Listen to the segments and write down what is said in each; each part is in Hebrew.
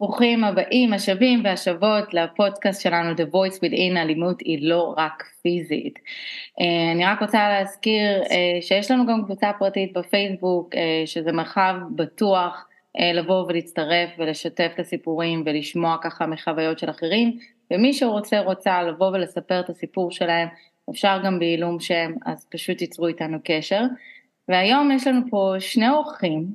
ברוכים הבאים, השבים והשבות לפודקאסט שלנו The Voice Within, אלימות היא לא רק פיזית. אה, אני רק רוצה להזכיר אה, שיש לנו גם קבוצה פרטית בפייסבוק, אה, שזה מרחב בטוח לבוא ולהצטרף ולשתף את הסיפורים ולשמוע ככה מחוויות של אחרים, ומי שרוצה רוצה לבוא ולספר את הסיפור שלהם, אפשר גם בעילום שם, אז פשוט ייצרו איתנו קשר. והיום יש לנו פה שני אורחים.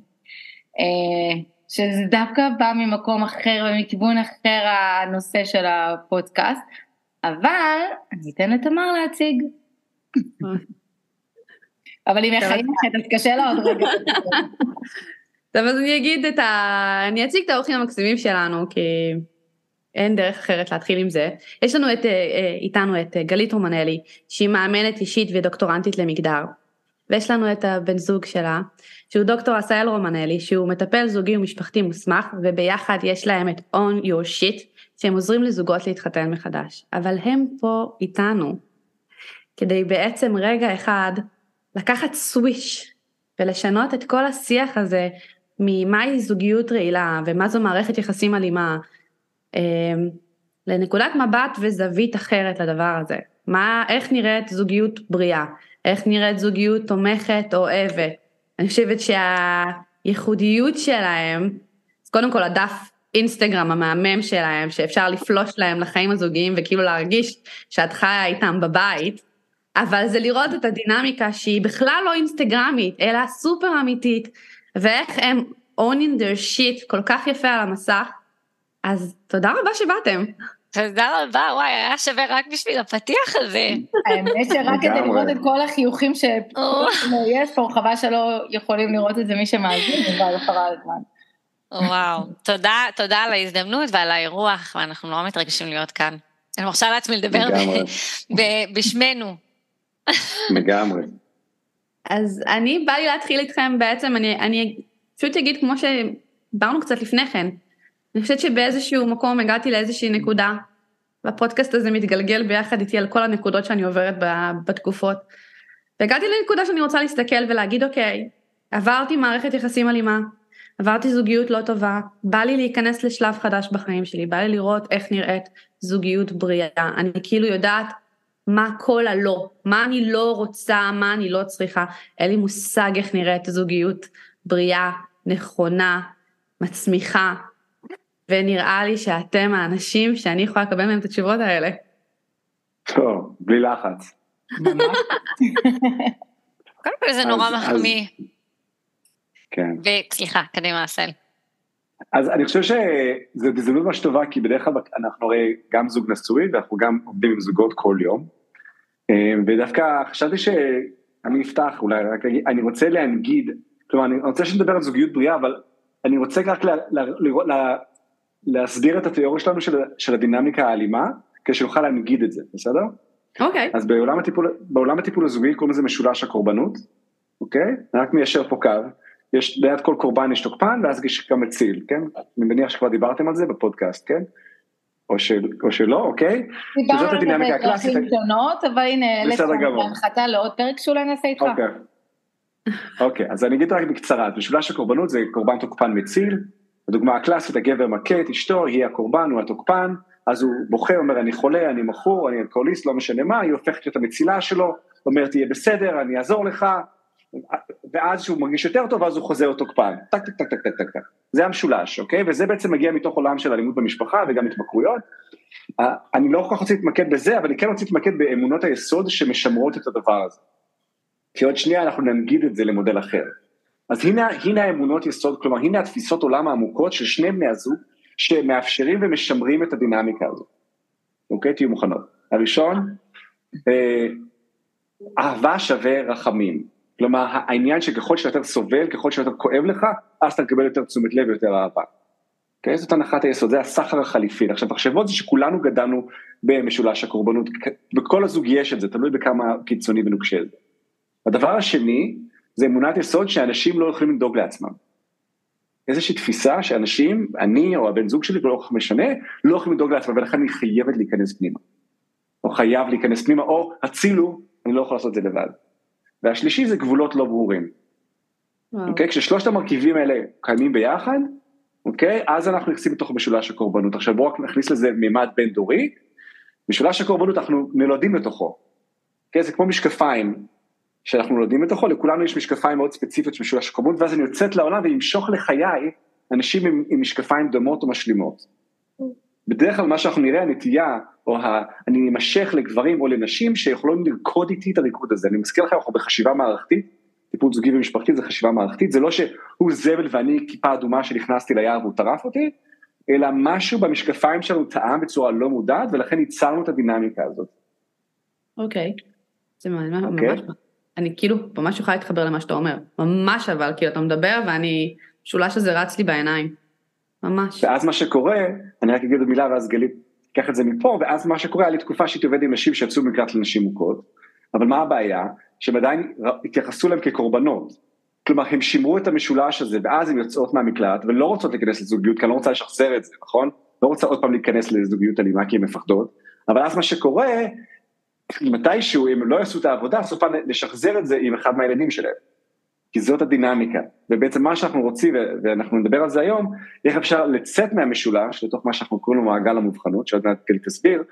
שזה דווקא בא ממקום אחר ומכיוון אחר הנושא של הפודקאסט, אבל אני אתן לתמר להציג. אבל היא מחייכת, אז קשה לה עוד רגע. טוב, אז אני אגיד את ה... אני אציג את האורחים המקסימים שלנו, כי אין דרך אחרת להתחיל עם זה. יש לנו את, אה, אה, איתנו את אה, גלית רומנלי, שהיא מאמנת אישית ודוקטורנטית למגדר. ויש לנו את הבן זוג שלה, שהוא דוקטור עשאל רומנלי, שהוא מטפל זוגי ומשפחתי מוסמך, וביחד יש להם את On Your Shit, שהם עוזרים לזוגות להתחתן מחדש. אבל הם פה איתנו, כדי בעצם רגע אחד לקחת סוויש ולשנות את כל השיח הזה ממהי זוגיות רעילה ומה זו מערכת יחסים אלימה, אמ, לנקודת מבט וזווית אחרת לדבר הזה. מה, איך נראית זוגיות בריאה? איך נראית זוגיות תומכת, אוהבת. אני חושבת שהייחודיות שלהם, אז קודם כל הדף אינסטגרם המהמם שלהם, שאפשר לפלוש להם לחיים הזוגיים וכאילו להרגיש שאת חיה איתם בבית, אבל זה לראות את הדינמיקה שהיא בכלל לא אינסטגרמית, אלא סופר אמיתית, ואיך הם owning their shit כל כך יפה על המסך, אז תודה רבה שבאתם. תודה רבה, וואי, היה שווה רק בשביל הפתיח הזה. האמת שרק כדי לראות את כל החיוכים שיש פה, חבל שלא יכולים לראות את זה מי שמאזין, אבל חבל הזמן. וואו, תודה, תודה על ההזדמנות ועל האירוח, ואנחנו נורא מתרגשים להיות כאן. אני מרשה לעצמי לדבר בשמנו. לגמרי. אז אני, בא לי להתחיל איתכם בעצם, אני, אני פשוט אגיד כמו שדיברנו קצת לפני כן, אני חושבת שבאיזשהו מקום הגעתי לאיזושהי נקודה, והפודקאסט הזה מתגלגל ביחד איתי על כל הנקודות שאני עוברת בתקופות. והגעתי לנקודה שאני רוצה להסתכל ולהגיד אוקיי, עברתי מערכת יחסים אלימה, עברתי זוגיות לא טובה, בא לי להיכנס לשלב חדש בחיים שלי, בא לי לראות איך נראית זוגיות בריאה, אני כאילו יודעת מה כל הלא, מה אני לא רוצה, מה אני לא צריכה, אין לי מושג איך נראית זוגיות בריאה, נכונה, מצמיחה, ונראה לי שאתם האנשים שאני יכולה לקבל מהם את התשובות האלה. טוב, בלי לחץ. קודם כל זה נורא מחמיא. כן. וסליחה, קדימה אסל. אז אני חושב שזו הזדמנות ממש טובה, כי בדרך כלל אנחנו הרי גם זוג נשוי, ואנחנו גם עובדים עם זוגות כל יום. אה, ודווקא חשבתי שאני אפתח, אולי רק אגיד, אני רוצה להנגיד, כלומר אני רוצה שנדבר על זוגיות בריאה, אבל אני רוצה רק לראות, להסביר את התיאוריה שלנו של, של הדינמיקה האלימה, כדי שנוכל להנגיד את זה, בסדר? אוקיי. Okay. אז בעולם הטיפול, בעולם הטיפול הזוגי קוראים לזה משולש הקורבנות, אוקיי? Okay? רק מיישר פה קו, יש ליד כל קורבן יש תוקפן ואז יש גם מציל, כן? אני מניח שכבר דיברתם על זה בפודקאסט, כן? או, של, או שלא, אוקיי? דיברנו על זה בדרכים שונות, אבל הנה, בסדר גמור. להנחתה לעוד פרק שאולי נעשה איתך. אוקיי. אוקיי, אז אני אגיד רק בקצרה, משולש הקורבנות זה קורבן תוקפן מציל, הדוגמה הקלאסית, הגבר מכה את אשתו, היא הקורבן, הוא התוקפן, אז הוא בוכה, אומר אני חולה, אני מכור, אני אלכוהוליסט, לא משנה מה, היא הופכת להיות המצילה שלו, אומרת תהיה בסדר, אני אעזור לך, ואז שהוא מרגיש יותר טוב, אז הוא חוזר לתוקפן, טק טק טק טק טק טק טק, זה המשולש, אוקיי? וזה בעצם מגיע מתוך עולם של אלימות במשפחה וגם התמכרויות. אני לא כל כך רוצה להתמקד בזה, אבל אני כן רוצה להתמקד באמונות היסוד שמשמרות את הדבר הזה. כי עוד שנייה אנחנו ננגיד את זה למודל אחר. אז הנה, הנה האמונות יסוד, כלומר הנה התפיסות עולם העמוקות של שני בני הזוג שמאפשרים ומשמרים את הדינמיקה הזאת. אוקיי? תהיו מוכנות. הראשון, אה, אהבה שווה רחמים. כלומר העניין שככל שיותר סובל, ככל שיותר כואב לך, אז אתה מקבל יותר תשומת לב ויותר אהבה. אוקיי? זאת הנחת היסוד, זה הסחר החליפי. עכשיו תחשבו על זה שכולנו גדלנו במשולש הקורבנות, בכל הזוג יש את זה, תלוי בכמה קיצוני ונוקשה זה. הדבר השני, זה אמונת יסוד שאנשים לא יכולים לדאוג לעצמם. איזושהי תפיסה שאנשים, אני או הבן זוג שלי, לא כל כך משנה, לא יכולים לדאוג לעצמם ולכן אני חייבת להיכנס פנימה. או חייב להיכנס פנימה, או הצילו, אני לא יכול לעשות את זה לבד. והשלישי זה גבולות לא ברורים. אוקיי? Okay? כששלושת המרכיבים האלה קיימים ביחד, אוקיי? אז אנחנו נכנסים לתוך משולש הקורבנות. עכשיו בואו רק נכניס לזה מימד בין דורי, משולש הקורבנות אנחנו נולדים לתוכו. אוקיי? זה כמו משקפיים שאנחנו נולדים לתוכו, לכולנו יש משקפיים מאוד ספציפיות של משולש הקורבנות, ואז אני יוצאת לעולם וימשוך לחיי אנשים עם, עם משקפיים דומות או משלימות. בדרך כלל מה שאנחנו נראה הנטייה, או ה, אני אמשך לגברים או לנשים שיכולים לרקוד איתי את הריקוד הזה. אני מזכיר לכם, אנחנו בחשיבה מערכתית, טיפול זוגי ומשפחתי זה חשיבה מערכתית, זה לא שהוא זבל ואני כיפה אדומה שנכנסתי ליער והוא טרף אותי, אלא משהו במשקפיים שלנו טעם בצורה לא מודעת, ולכן ייצרנו את הדינמיקה הזאת. אוקיי, okay. זה מעניין, okay. אני כאילו ממש יכולה להתחבר למה שאתה אומר, ממש אבל, כאילו אתה מדבר ואני, שולש הזה רץ לי בעיניים. ממש. ואז מה שקורה, אני רק אגיד עוד מילה ואז גלית תיקח את זה מפה, ואז מה שקורה, היה לי תקופה שהייתי עובד עם נשים שיצאו מקלט לנשים מוכות, אבל מה הבעיה? שהם עדיין התייחסו להם כקורבנות. כלומר, הם שימרו את המשולש הזה, ואז הן יוצאות מהמקלט, ולא רוצות להיכנס לזוגיות, כי אני לא רוצה לשחזר את זה, נכון? לא רוצה עוד פעם להיכנס לזוגיות אלימה, כי הן מפחדות, אבל אז מה שקורה, מתישהו, אם הם לא יעשו את העבודה, סוף פעם לשחזר את זה עם אחד מהילדים שלהם. כי זאת הדינמיקה, ובעצם מה שאנחנו רוצים, ואנחנו נדבר על זה היום, איך אפשר לצאת מהמשולש לתוך מה שאנחנו קוראים לו מעגל המובחנות, שעוד מעט גלי תסביר,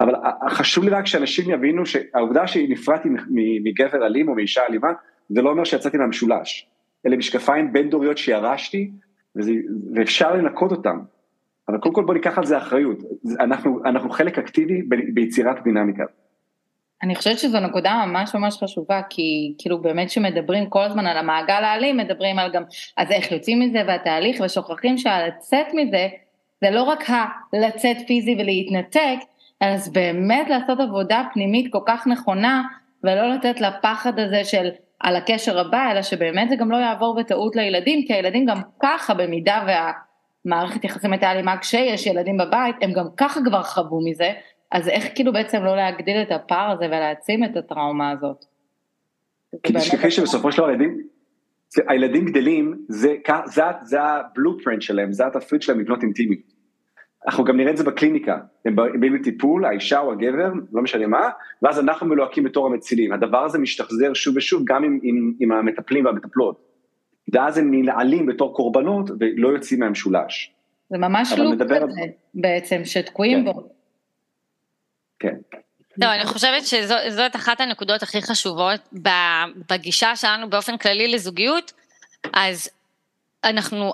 אבל חשוב לי רק שאנשים יבינו שהעובדה שנפרדתי מגבר אלים או מאישה אלימה, זה לא אומר שיצאתי מהמשולש, אלה משקפיים בין דוריות שירשתי, וזה, ואפשר לנקות אותם, אבל קודם כל בוא ניקח על זה אחריות, אנחנו, אנחנו חלק אקטיבי ביצירת דינמיקה. אני חושבת שזו נקודה ממש ממש חשובה, כי כאילו באמת שמדברים כל הזמן על המעגל האלים, מדברים על גם, אז איך יוצאים מזה? והתהליך, ושוכחים שהלצאת מזה, זה לא רק הלצאת פיזי ולהתנתק, זה באמת לעשות עבודה פנימית כל כך נכונה, ולא לתת לפחד הזה של על הקשר הבא, אלא שבאמת זה גם לא יעבור בטעות לילדים, כי הילדים גם ככה במידה והמערכת יחסים הייתה אלימה כשיש ילדים בבית, הם גם ככה כבר חוו מזה, אז איך כאילו בעצם לא להגדיל את הפער הזה ולהעצים את הטראומה הזאת? כי תשכחי שבסופו של דבר הילדים, הילדים גדלים, זה, זה, זה הבלופרינט שלהם, זה התפריט שלהם לבנות אינטימיות. אנחנו גם נראה את זה בקליניקה, הם באים לטיפול, האישה או הגבר, לא משנה מה, ואז אנחנו מלוהקים בתור המצילים. הדבר הזה משתחזר שוב ושוב גם עם, עם, עם המטפלים והמטפלות. ואז הם ננעלים בתור קורבנות ולא יוצאים מהמשולש. זה ממש לופ כזה בעצם, שתקועים כן. בו. כן. לא, אני חושבת שזאת אחת הנקודות הכי חשובות בגישה שלנו באופן כללי לזוגיות, אז אנחנו,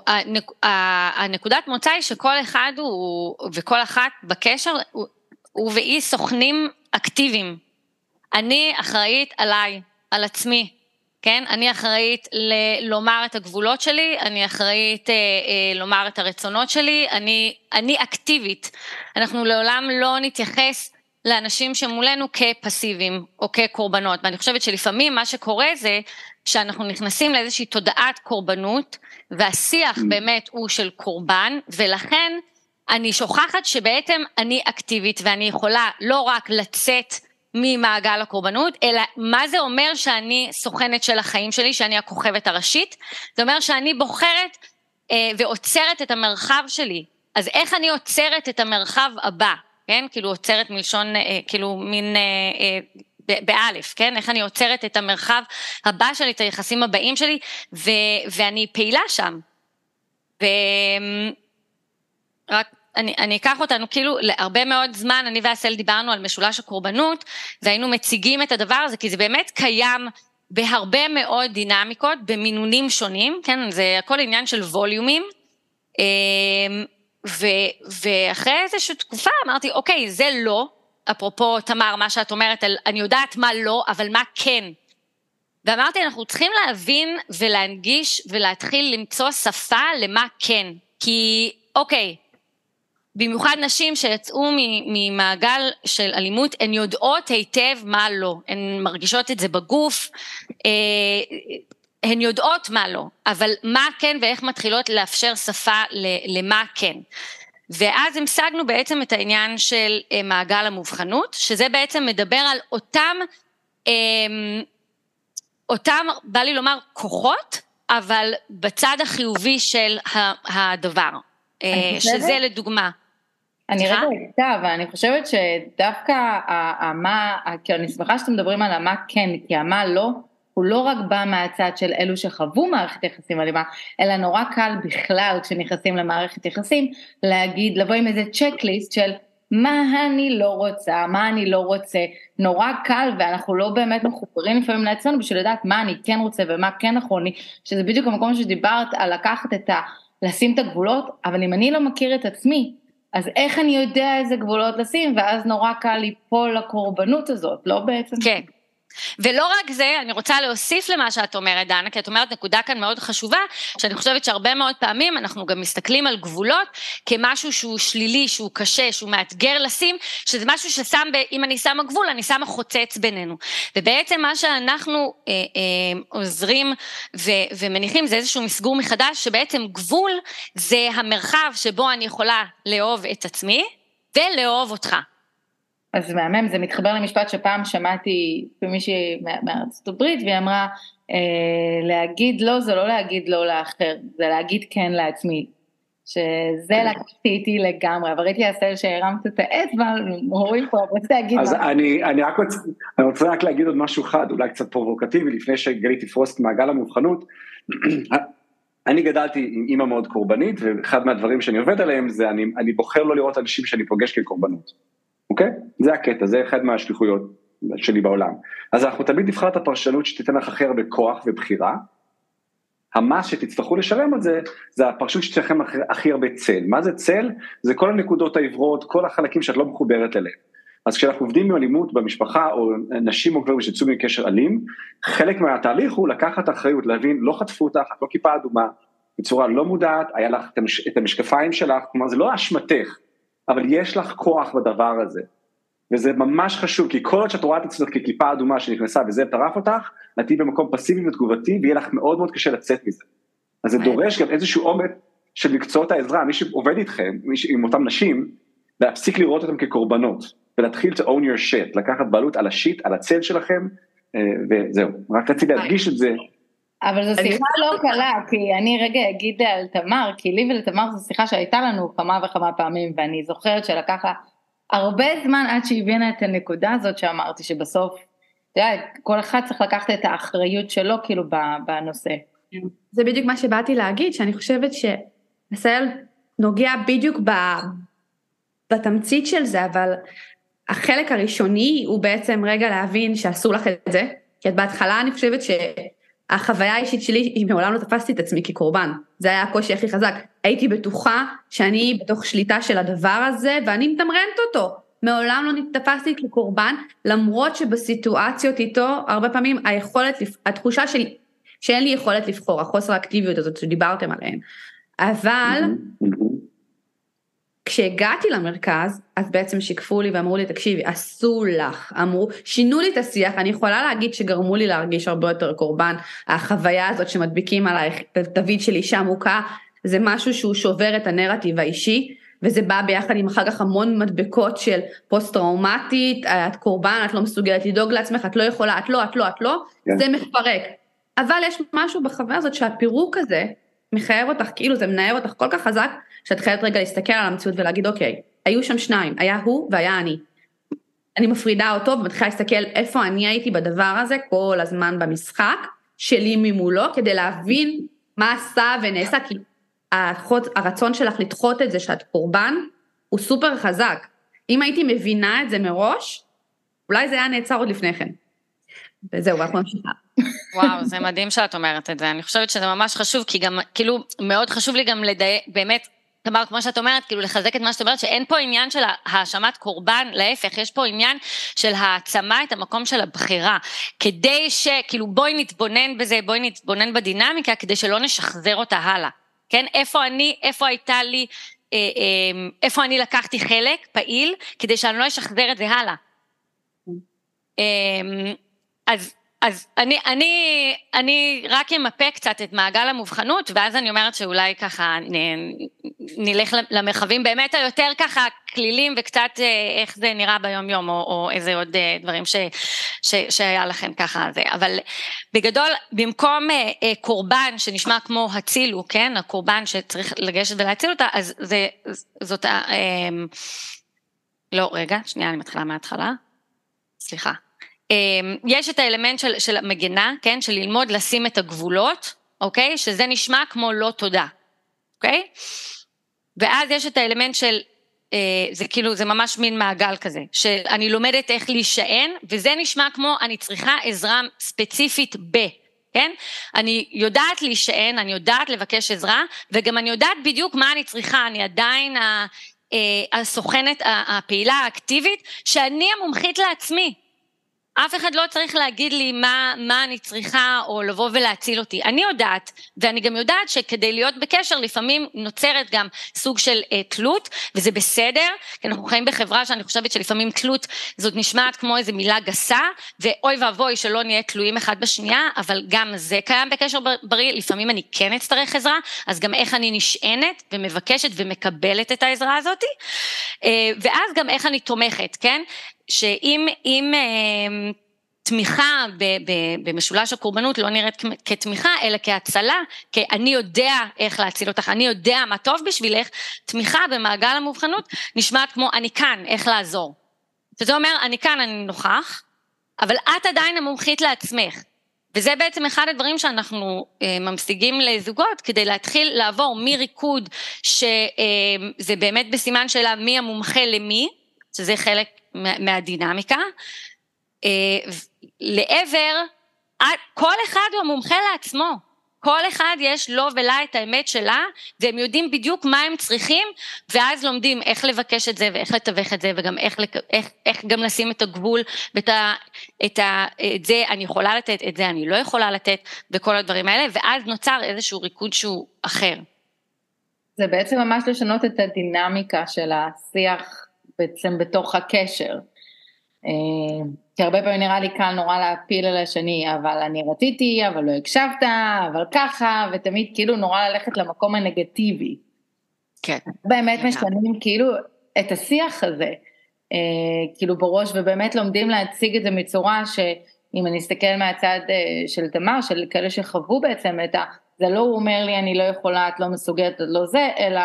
הנקודת מוצא היא שכל אחד הוא, וכל אחת בקשר, הוא, הוא והיא סוכנים אקטיביים. אני אחראית עליי, על עצמי, כן? אני אחראית ל- לומר את הגבולות שלי, אני אחראית אה, אה, לומר את הרצונות שלי, אני, אני אקטיבית. אנחנו לעולם לא נתייחס לאנשים שמולנו כפסיביים או כקורבנות. ואני חושבת שלפעמים מה שקורה זה שאנחנו נכנסים לאיזושהי תודעת קורבנות, והשיח mm. באמת הוא של קורבן, ולכן אני שוכחת שבעצם אני אקטיבית ואני יכולה לא רק לצאת ממעגל הקורבנות, אלא מה זה אומר שאני סוכנת של החיים שלי, שאני הכוכבת הראשית? זה אומר שאני בוחרת אה, ועוצרת את המרחב שלי. אז איך אני עוצרת את המרחב הבא? כן? כאילו עוצרת מלשון, אה, כאילו מין... אה, אה, באלף, כן? איך אני עוצרת את המרחב הבא שלי, את היחסים הבאים שלי, ו, ואני פעילה שם. ורק אני, אני אקח אותנו כאילו להרבה מאוד זמן, אני ואסל דיברנו על משולש הקורבנות, והיינו מציגים את הדבר הזה, כי זה באמת קיים בהרבה מאוד דינמיקות, במינונים שונים, כן? זה הכל עניין של ווליומים. ו, ואחרי איזושהי תקופה אמרתי, אוקיי, זה לא, אפרופו תמר, מה שאת אומרת, אני יודעת מה לא, אבל מה כן. ואמרתי, אנחנו צריכים להבין ולהנגיש ולהתחיל למצוא שפה למה כן. כי, אוקיי, במיוחד נשים שיצאו ממעגל של אלימות, הן יודעות היטב מה לא, הן מרגישות את זה בגוף, אה, הן יודעות מה לא, אבל מה כן ואיך מתחילות לאפשר שפה למה כן. ואז המשגנו בעצם את העניין של אה, מעגל המובחנות, שזה בעצם מדבר על אותם, אמ, אותם, בא לי לומר, כוחות, אבל בצד החיובי של הדבר, אה, שזה לדוגמה. אני רגע איתה, אבל אני חושבת שדווקא המה, כי אני שמחה שאתם מדברים על המה כן, כי המה לא, הוא לא רק בא מהצד של אלו שחוו מערכת יחסים אלימה, אלא נורא קל בכלל כשנכנסים למערכת יחסים, להגיד, לבוא עם איזה צ'קליסט של מה אני לא רוצה, מה אני לא רוצה, נורא קל ואנחנו לא באמת מחוברים לפעמים לעצמנו בשביל לדעת מה אני כן רוצה ומה כן נכון לי, שזה בדיוק המקום שדיברת על לקחת את ה... לשים את הגבולות, אבל אם אני לא מכיר את עצמי, אז איך אני יודע איזה גבולות לשים, ואז נורא קל ליפול לקורבנות הזאת, לא בעצם? כן. ולא רק זה, אני רוצה להוסיף למה שאת אומרת, דנה, כי את אומרת נקודה כאן מאוד חשובה, שאני חושבת שהרבה מאוד פעמים אנחנו גם מסתכלים על גבולות כמשהו שהוא שלילי, שהוא קשה, שהוא מאתגר לשים, שזה משהו ששם, ב, אם אני שמה גבול, אני שמה חוצץ בינינו. ובעצם מה שאנחנו אה, אה, עוזרים ו, ומניחים זה איזשהו מסגור מחדש, שבעצם גבול זה המרחב שבו אני יכולה לאהוב את עצמי ולאהוב אותך. אז מהמם, זה מתחבר למשפט שפעם שמעתי ממישהי מארצות הברית, והיא אמרה, אה, להגיד לא זה לא להגיד לא לאחר, זה להגיד כן לעצמי. שזה לקחתי איתי לגמרי, אבל ראיתי הסל שהרמת את האצבע, רואים פה, רוצה להגיד אז אני, אני רק רוצה, אני רוצה רק להגיד עוד משהו חד, אולי קצת פרובוקטיבי, לפני שגלית תפרוס את מעגל המובחנות. אני גדלתי עם אימא מאוד קורבנית, ואחד מהדברים שאני עובד עליהם זה אני, אני בוחר לא לראות אנשים שאני פוגש כקורבנות. אוקיי? זה הקטע, זה אחד מהשליחויות שלי בעולם. אז אנחנו תמיד נבחר את הפרשנות שתיתן לך הכי הרבה כוח ובחירה. המס שתצטרכו לשלם על זה, זה הפרשנות שתיתן לכם הכי הרבה צל. מה זה צל? זה כל הנקודות העברות, כל החלקים שאת לא מחוברת אליהם. אז כשאנחנו עובדים עם אלימות במשפחה, או נשים או גברים שיצאו מקשר אלים, חלק מהתהליך הוא לקחת אחריות, להבין, לא חטפו אותך, את לא כיפה אדומה, בצורה לא מודעת, היה לך את המשקפיים שלך, כלומר זה לא אשמתך, אבל יש לך כוח בדבר הזה. וזה ממש חשוב, כי כל עוד שאת רואה את עצמך ככיפה אדומה שנכנסה וזה טרף אותך, את תהיי במקום פסיבי ותגובתי ויהיה לך מאוד מאוד קשה לצאת מזה. אז זה דורש גם איזשהו עומק של מקצועות העזרה, מי שעובד איתכם, מי ש... עם אותם נשים, להפסיק לראות אותם כקורבנות, ולהתחיל to own your shit, לקחת בעלות על השיט, על הצל שלכם, אה, וזהו, רק רציתי להדגיש את זה, אבל זו שיחה לא קלה, כי אני רגע אגיד על תמר, כי לי ולתמר זו שיחה שהייתה לנו כמה וכמה פעמים, ואני זוכרת שלקח לה הרבה זמן עד שהיא הבינה את הנקודה הזאת שאמרתי, שבסוף, אתה יודע, כל אחד צריך לקחת את האחריות שלו כאילו בנושא. זה בדיוק מה שבאתי להגיד, שאני חושבת שמסייל נוגע בדיוק ב, בתמצית של זה, אבל החלק הראשוני הוא בעצם רגע להבין שאסור לך את זה, כי את בהתחלה אני חושבת ש... החוויה האישית שלי, היא מעולם לא תפסתי את עצמי כקורבן. זה היה הקושי הכי חזק. הייתי בטוחה שאני בתוך שליטה של הדבר הזה, ואני מתמרנת אותו. מעולם לא תפסתי כקורבן, למרות שבסיטואציות איתו, הרבה פעמים היכולת, התחושה שלי, שאין לי יכולת לבחור, החוסר האקטיביות הזאת שדיברתם עליהן. אבל, כשהגעתי למרכז, אז בעצם שיקפו לי ואמרו לי, תקשיבי, אסור לך, אמרו, שינו לי את השיח, אני יכולה להגיד שגרמו לי להרגיש הרבה יותר קורבן, החוויה הזאת שמדביקים עלייך תווית של אישה מוכה, זה משהו שהוא שובר את הנרטיב האישי, וזה בא ביחד עם אחר כך המון מדבקות של פוסט טראומטית, את קורבן, את לא מסוגלת לדאוג לעצמך, את לא יכולה, את לא, את לא, את לא, yeah. כן. זה מפרק. אבל יש משהו בחוויה הזאת שהפירוק הזה מחייב אותך, כאילו זה מנער אותך כל כך חזק, שאת חייבת רגע להסתכל על המציאות ולהגיד אוקיי, היו שם שניים, היה הוא והיה אני. אני מפרידה אותו ומתחילה להסתכל איפה אני הייתי בדבר הזה כל הזמן במשחק שלי ממולו כדי להבין מה עשה ונעשה כי החוד, הרצון שלך לדחות את זה שאת קורבן הוא סופר חזק. אם הייתי מבינה את זה מראש, אולי זה היה נעצר עוד לפני כן. וזהו, אנחנו נמשיכה. וואו, זה מדהים שאת אומרת את זה. אני חושבת שזה ממש חשוב, כי גם, כאילו, מאוד חשוב לי גם לדייק, באמת, כלומר, כמו שאת אומרת, כאילו לחזק את מה שאת אומרת, שאין פה עניין של האשמת קורבן, להפך, יש פה עניין של העצמה את המקום של הבחירה. כדי ש... כאילו, בואי נתבונן בזה, בואי נתבונן בדינמיקה, כדי שלא נשחזר אותה הלאה. כן? איפה אני, איפה הייתה לי, אה, אה, איפה אני לקחתי חלק פעיל, כדי שאני לא אשחזר את זה הלאה. אה, אז אז אני, אני, אני רק אמפה קצת את מעגל המובחנות, ואז אני אומרת שאולי ככה נ, נלך למרחבים באמת היותר ככה כלילים וקצת אה, איך זה נראה ביום יום, או, או איזה עוד אה, דברים ש, ש, שהיה לכם ככה זה. אבל בגדול, במקום אה, קורבן שנשמע כמו הצילו, כן, הקורבן שצריך לגשת ולהציל אותה, אז זה, זאת, לא, רגע, שנייה, אני מתחילה מההתחלה. סליחה. יש את האלמנט של, של המגינה, כן, של ללמוד לשים את הגבולות, אוקיי? שזה נשמע כמו לא תודה, אוקיי? ואז יש את האלמנט של, אה, זה כאילו, זה ממש מין מעגל כזה, שאני לומדת איך להישען, וזה נשמע כמו אני צריכה עזרה ספציפית ב... כן? אני יודעת להישען, אני יודעת לבקש עזרה, וגם אני יודעת בדיוק מה אני צריכה, אני עדיין אה, הסוכנת, הפעילה האקטיבית, שאני המומחית לעצמי. אף אחד לא צריך להגיד לי מה, מה אני צריכה או לבוא ולהציל אותי. אני יודעת, ואני גם יודעת שכדי להיות בקשר לפעמים נוצרת גם סוג של אה, תלות, וזה בסדר, כי אנחנו חיים בחברה שאני חושבת שלפעמים תלות זאת נשמעת כמו איזו מילה גסה, ואוי ואבוי שלא נהיה תלויים אחד בשנייה, אבל גם זה קיים בקשר בריא, לפעמים אני כן אצטרך עזרה, אז גם איך אני נשענת ומבקשת ומקבלת את העזרה הזאתי, אה, ואז גם איך אני תומכת, כן? שאם אם, אה, תמיכה ב, ב, במשולש הקורבנות לא נראית כתמיכה, אלא כהצלה, כי אני יודע איך להציל אותך, אני יודע מה טוב בשבילך, תמיכה במעגל המובחנות נשמעת כמו אני כאן, איך לעזור. שזה אומר, אני כאן, אני נוכח, אבל את עדיין המומחית לעצמך. וזה בעצם אחד הדברים שאנחנו אה, ממשיגים לזוגות כדי להתחיל לעבור מריקוד שזה אה, באמת בסימן שאלה מי המומחה למי, שזה חלק מהדינמיקה, אה, לעבר, כל אחד הוא המומחה לעצמו, כל אחד יש לו ולה את האמת שלה, והם יודעים בדיוק מה הם צריכים, ואז לומדים איך לבקש את זה ואיך לתווך את זה, וגם איך, איך, איך גם לשים את הגבול, ואת ה, את, ה, את זה אני יכולה לתת, את זה אני לא יכולה לתת, וכל הדברים האלה, ואז נוצר איזשהו ריקוד שהוא אחר. זה בעצם ממש לשנות את הדינמיקה של השיח בעצם בתוך הקשר. אה, כי הרבה פעמים נראה לי קל נורא להפיל על השני, אבל אני רציתי, אבל לא הקשבת, אבל ככה, ותמיד כאילו נורא ללכת למקום הנגטיבי. כן. באמת כן. משנים כאילו את השיח הזה, אה, כאילו בראש, ובאמת לומדים להציג את זה מצורה שאם אני אסתכל מהצד אה, של תמר, של כאלה שחוו בעצם את ה... זה לא הוא אומר לי אני לא יכולה, את לא מסוגלת, את לא זה, אלא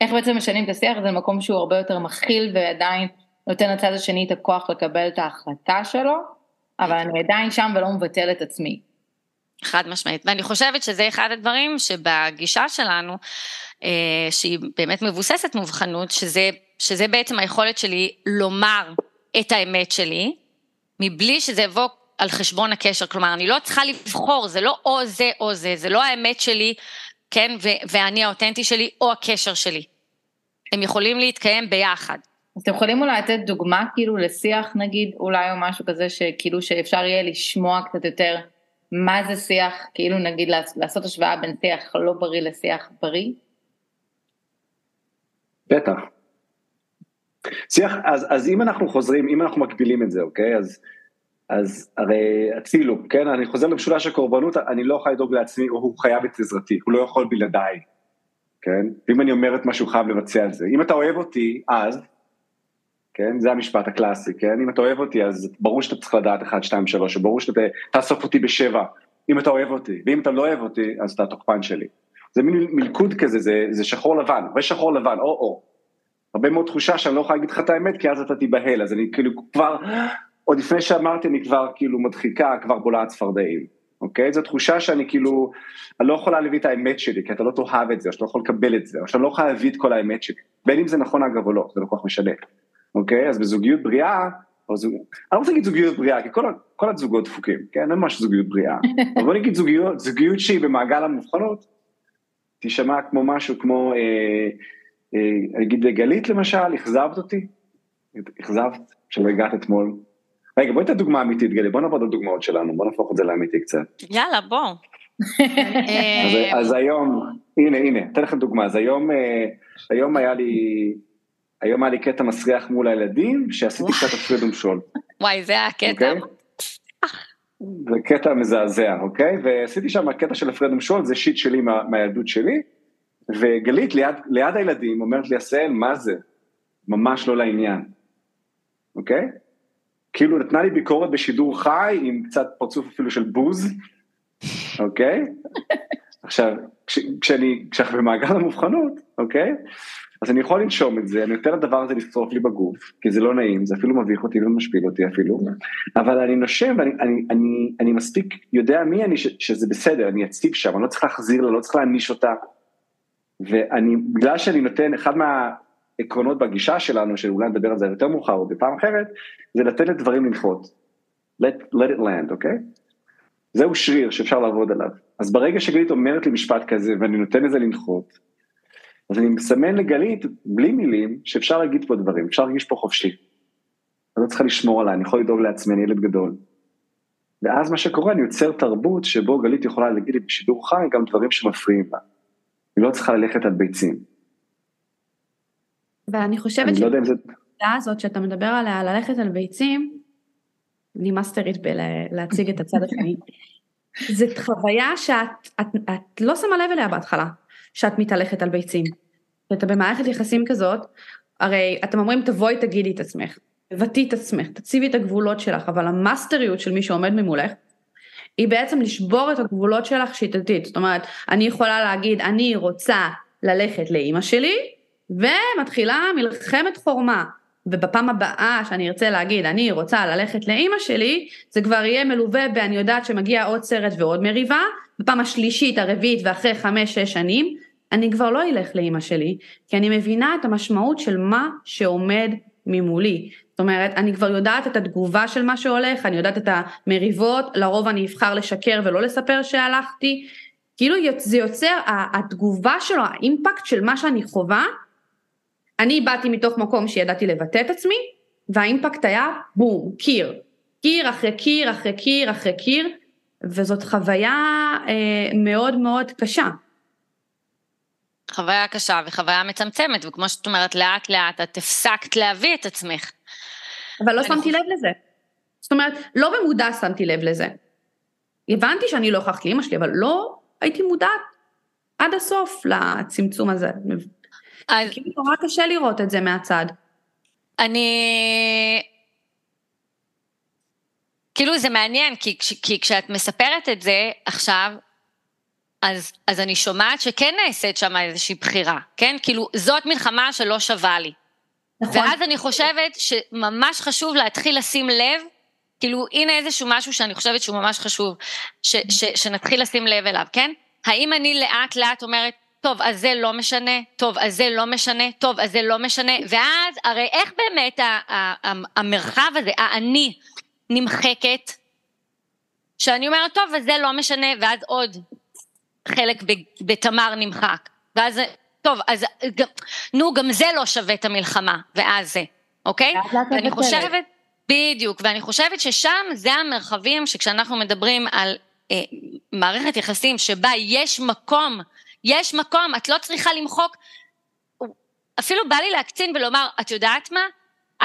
איך בעצם משנים את השיח? הזה למקום שהוא הרבה יותר מכיל ועדיין נותן לצד השני את הכוח לקבל את ההחלטה שלו, אבל אני עדיין שם ולא מבטל את עצמי. חד משמעית, ואני חושבת שזה אחד הדברים שבגישה שלנו, אה, שהיא באמת מבוססת מובחנות, שזה, שזה בעצם היכולת שלי לומר את האמת שלי, מבלי שזה יבוא על חשבון הקשר, כלומר אני לא צריכה לבחור, זה לא או זה או זה, זה לא האמת שלי, כן, ואני האותנטי שלי או הקשר שלי. הם יכולים להתקיים ביחד. אז אתם יכולים אולי לתת דוגמה כאילו לשיח נגיד, אולי או משהו כזה שכאילו שאפשר יהיה לשמוע קצת יותר מה זה שיח, כאילו נגיד לעשות השוואה בין שיח לא בריא לשיח בריא? בטח. שיח, אז, אז אם אנחנו חוזרים, אם אנחנו מקבילים את זה, אוקיי? אז, אז הרי הצילו, כן? אני חוזר למשולש הקורבנות, אני לא יכול לדאוג לעצמי, הוא חייב את עזרתי, הוא לא יכול בלעדיי, כן? ואם אני אומר את מה שהוא חייב לבצע את זה. אם אתה אוהב אותי, אז, כן? זה המשפט הקלאסי, כן? אם אתה אוהב אותי, אז ברור שאתה צריך לדעת 1, 2, 3, וברור שאתה תאסוף אותי בשבע, אם אתה אוהב אותי, ואם אתה לא אוהב אותי, אז אתה התוקפן שלי. זה מין מלכוד כזה, זה, זה שחור לבן, ושחור לבן, או-או. הרבה מאוד תחושה שאני לא יכול להגיד לך את האמת, כי אז אתה תיבהל, אז אני כאילו כבר, עוד לפני שאמרתי, אני כבר כאילו מדחיקה, כבר בולעת צפרדעים, אוקיי? זו תחושה שאני כאילו, אני לא יכולה להביא את האמת שלי, כי אתה לא תאהב את זה, או שאתה לא יכול לקבל את זה, או שאתה לא יכול להביא את כל האמת שלי, בין אם זה נכון אגב או לא, זה לא כל כך משנה. אוקיי? אז בזוגיות בריאה, או זוג... אני לא רוצה להגיד זוגיות בריאה, כי כל, כל הזוגות דפוקים, כן? אין ממש זוגיות בריאה. אבל בוא נגיד זוגיות, זוגיות שהיא במעגל המובחנות, תישמע כמו משהו כמו, אה, אה, אני אגיד גלית למשל, אכזבת אותי? אכזבת? שלא הגעת אתמול. רגע, בואי ניתן דוגמה אמיתית, גלי, בוא נעבוד על דוגמאות שלנו, בוא נהפוך את זה לאמיתי קצת. יאללה, בוא. אז, אז היום, הנה, הנה, אתן לכם דוגמה, אז היום, אה, היום היה לי היום היה לי קטע מסריח מול הילדים, שעשיתי קצת הפרד ומשול. וואי, זה הקטע. אוקיי? זה קטע מזעזע, אוקיי? ועשיתי שם קטע של הפרד ומשול, זה שיט שלי מה, מהילדות שלי, וגלית ליד, ליד הילדים אומרת לי, עשהאל, מה זה? ממש לא לעניין, אוקיי? כאילו נתנה לי ביקורת בשידור חי, עם קצת פרצוף אפילו של בוז, אוקיי? עכשיו, כש, כשאני, כשאנחנו במעגל המובחנות, אוקיי? אז אני יכול לנשום את זה, אני נותן לדבר הזה לשרוף לי בגוף, כי זה לא נעים, זה אפילו מביך אותי ומשפיל אותי אפילו, אבל אני נושם ואני אני, אני, אני מספיק יודע מי אני, ש, שזה בסדר, אני אציב שם, אני לא צריך להחזיר לה, לא צריך להעניש אותה. ואני, בגלל שאני נותן, אחד מהעקרונות בגישה שלנו, שאולי נדבר על זה יותר מאוחר או בפעם אחרת, זה לתת לדברים לנחות. let, let it land, אוקיי? Okay? זהו שריר שאפשר לעבוד עליו. אז ברגע שגלית אומרת לי משפט כזה ואני נותן לזה לנחות, אז אני מסמן לגלית, בלי מילים, שאפשר להגיד פה דברים, אפשר להרגיש פה חופשי. אני לא צריכה לשמור עליי, אני יכול לדאוג לעצמי, אני ילד גדול. ואז מה שקורה, אני יוצר תרבות שבו גלית יכולה להגיד לי בשידור חי גם דברים שמפריעים לה. היא לא צריכה ללכת על ביצים. ואני חושבת אני לא יודע אם זה... הזאת שאתה מדבר עליה, ללכת על ביצים, אני מאסטרית בלהציג את הצד השני, זאת חוויה שאת את, את לא שמה לב אליה בהתחלה. שאת מתהלכת על ביצים. ואתה במערכת יחסים כזאת, הרי אתם אומרים תבואי תגידי את עצמך, תבטאי את עצמך, תציבי את הגבולות שלך, אבל המאסטריות של מי שעומד ממולך, היא בעצם לשבור את הגבולות שלך שיטתית. זאת אומרת, אני יכולה להגיד, אני רוצה ללכת לאימא שלי, ומתחילה מלחמת חורמה. ובפעם הבאה שאני ארצה להגיד, אני רוצה ללכת לאימא שלי, זה כבר יהיה מלווה ב"אני יודעת שמגיע עוד סרט ועוד מריבה", בפעם השלישית, הרביעית ואחרי חמש-שש שנים, אני כבר לא אלך לאימא שלי, כי אני מבינה את המשמעות של מה שעומד ממולי. זאת אומרת, אני כבר יודעת את התגובה של מה שהולך, אני יודעת את המריבות, לרוב אני אבחר לשקר ולא לספר שהלכתי. כאילו זה יוצר, התגובה שלו, האימפקט של מה שאני חווה, אני באתי מתוך מקום שידעתי לבטא את עצמי, והאימפקט היה בום, קיר. קיר אחרי קיר אחרי קיר אחרי קיר, וזאת חוויה אה, מאוד מאוד קשה. חוויה קשה וחוויה מצמצמת, וכמו שאת אומרת, לאט לאט את הפסקת להביא את עצמך. אבל לא שמתי לב לזה. זאת אומרת, לא במודע שמתי לב לזה. הבנתי שאני לא הוכחתי לאמא שלי, אבל לא הייתי מודעת עד הסוף לצמצום הזה. אז... כאילו נורא קשה לראות את זה מהצד. אני... כאילו זה מעניין, כי, כי כשאת מספרת את זה עכשיו, אז, אז אני שומעת שכן נעשית שם איזושהי בחירה, כן? כאילו, זאת מלחמה שלא שווה לי. נכון. ואז אני חושבת שממש חשוב להתחיל לשים לב, כאילו, הנה איזשהו משהו שאני חושבת שהוא ממש חשוב, ש, ש, שנתחיל לשים לב אליו, כן? האם אני לאט לאט אומרת, טוב, אז זה לא משנה, טוב, אז זה לא משנה, טוב, אז זה לא משנה, ואז הרי איך באמת המרחב הזה, האני, נמחקת, שאני אומרת, טוב, אז זה לא משנה, ואז עוד חלק בתמר נמחק, ואז, טוב, אז נו, גם זה לא שווה את המלחמה, ואז זה, אוקיי? ואני חושבת, בדיוק, ואני חושבת ששם זה המרחבים שכשאנחנו מדברים על אה, מערכת יחסים שבה יש מקום, יש מקום, את לא צריכה למחוק, אפילו בא לי להקצין ולומר, את יודעת מה?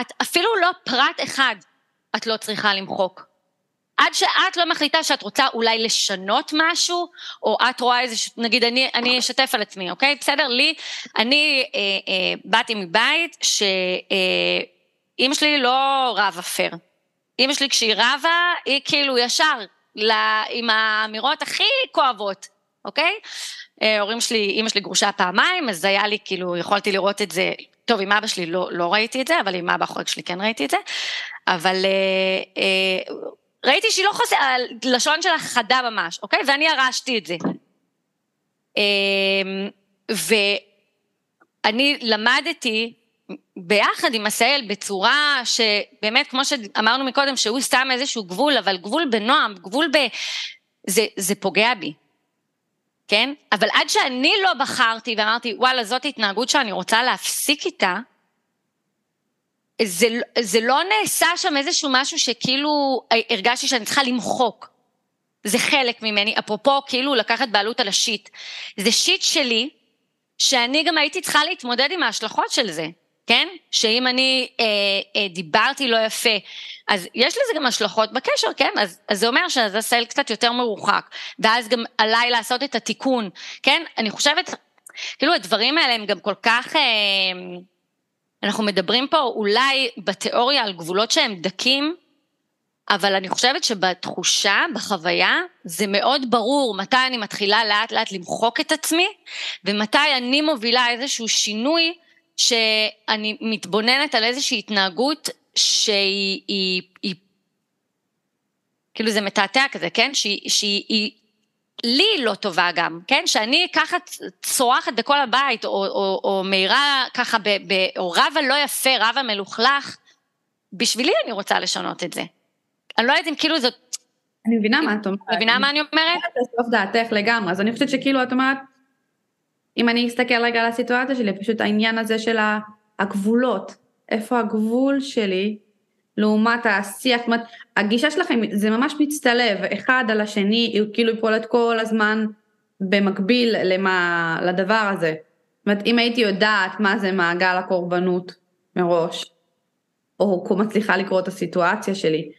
את אפילו לא פרט אחד את לא צריכה למחוק. עד שאת לא מחליטה שאת רוצה אולי לשנות משהו, או את רואה איזה, נגיד אני, אני אשתף על עצמי, אוקיי? בסדר? לי, אני אה, אה, באתי מבית שאימא אה, שלי לא רב אפר. אימא שלי כשהיא רבה, היא כאילו ישר, לה, עם האמירות הכי כואבות, אוקיי? אה, הורים שלי, אימא שלי גרושה פעמיים, אז היה לי כאילו, יכולתי לראות את זה, טוב, עם אבא שלי לא, לא ראיתי את זה, אבל עם אבא החורג שלי כן ראיתי את זה, אבל אה, אה, ראיתי שהיא לא חוזרת, הלשון שלה חדה ממש, אוקיי? ואני ירשתי את זה. אמ, ואני למדתי ביחד עם עשהאל בצורה שבאמת, כמו שאמרנו מקודם, שהוא שם איזשהו גבול, אבל גבול בנועם, גבול ב... זה, זה פוגע בי, כן? אבל עד שאני לא בחרתי ואמרתי, וואלה, זאת התנהגות שאני רוצה להפסיק איתה, זה, זה לא נעשה שם איזשהו משהו שכאילו הרגשתי שאני צריכה למחוק. זה חלק ממני, אפרופו כאילו לקחת בעלות על השיט. זה שיט שלי, שאני גם הייתי צריכה להתמודד עם ההשלכות של זה, כן? שאם אני אה, אה, דיברתי לא יפה, אז יש לזה גם השלכות בקשר, כן? אז, אז זה אומר שזה סל קצת יותר מרוחק, ואז גם עליי לעשות את התיקון, כן? אני חושבת, כאילו הדברים האלה הם גם כל כך... אה, אנחנו מדברים פה אולי בתיאוריה על גבולות שהם דקים, אבל אני חושבת שבתחושה, בחוויה, זה מאוד ברור מתי אני מתחילה לאט לאט למחוק את עצמי, ומתי אני מובילה איזשהו שינוי שאני מתבוננת על איזושהי התנהגות שהיא, היא, היא, כאילו זה מתעתע כזה, כן? שהיא, שהיא היא, לי לא טובה גם, כן? שאני ככה צורחת בכל הבית, או, או, או מאירה ככה, ב, ב, או רבה לא יפה, רבה מלוכלך, בשבילי אני רוצה לשנות את זה. אני לא יודעת אם כאילו זאת... אני מבינה מה את אומרת. מבינה מה אני אומרת? בסוף דעתך לגמרי, אז אני חושבת שכאילו את אומרת, אם אני אסתכל רגע על הסיטואציה שלי, פשוט העניין הזה של הגבולות, איפה הגבול שלי לעומת השיח, זאת אומרת, הגישה שלכם זה ממש מצטלב אחד על השני, היא כאילו פועלת כל הזמן במקביל למה, לדבר הזה. זאת אומרת, אם הייתי יודעת מה זה מעגל הקורבנות מראש, או מצליחה לקרוא את הסיטואציה שלי,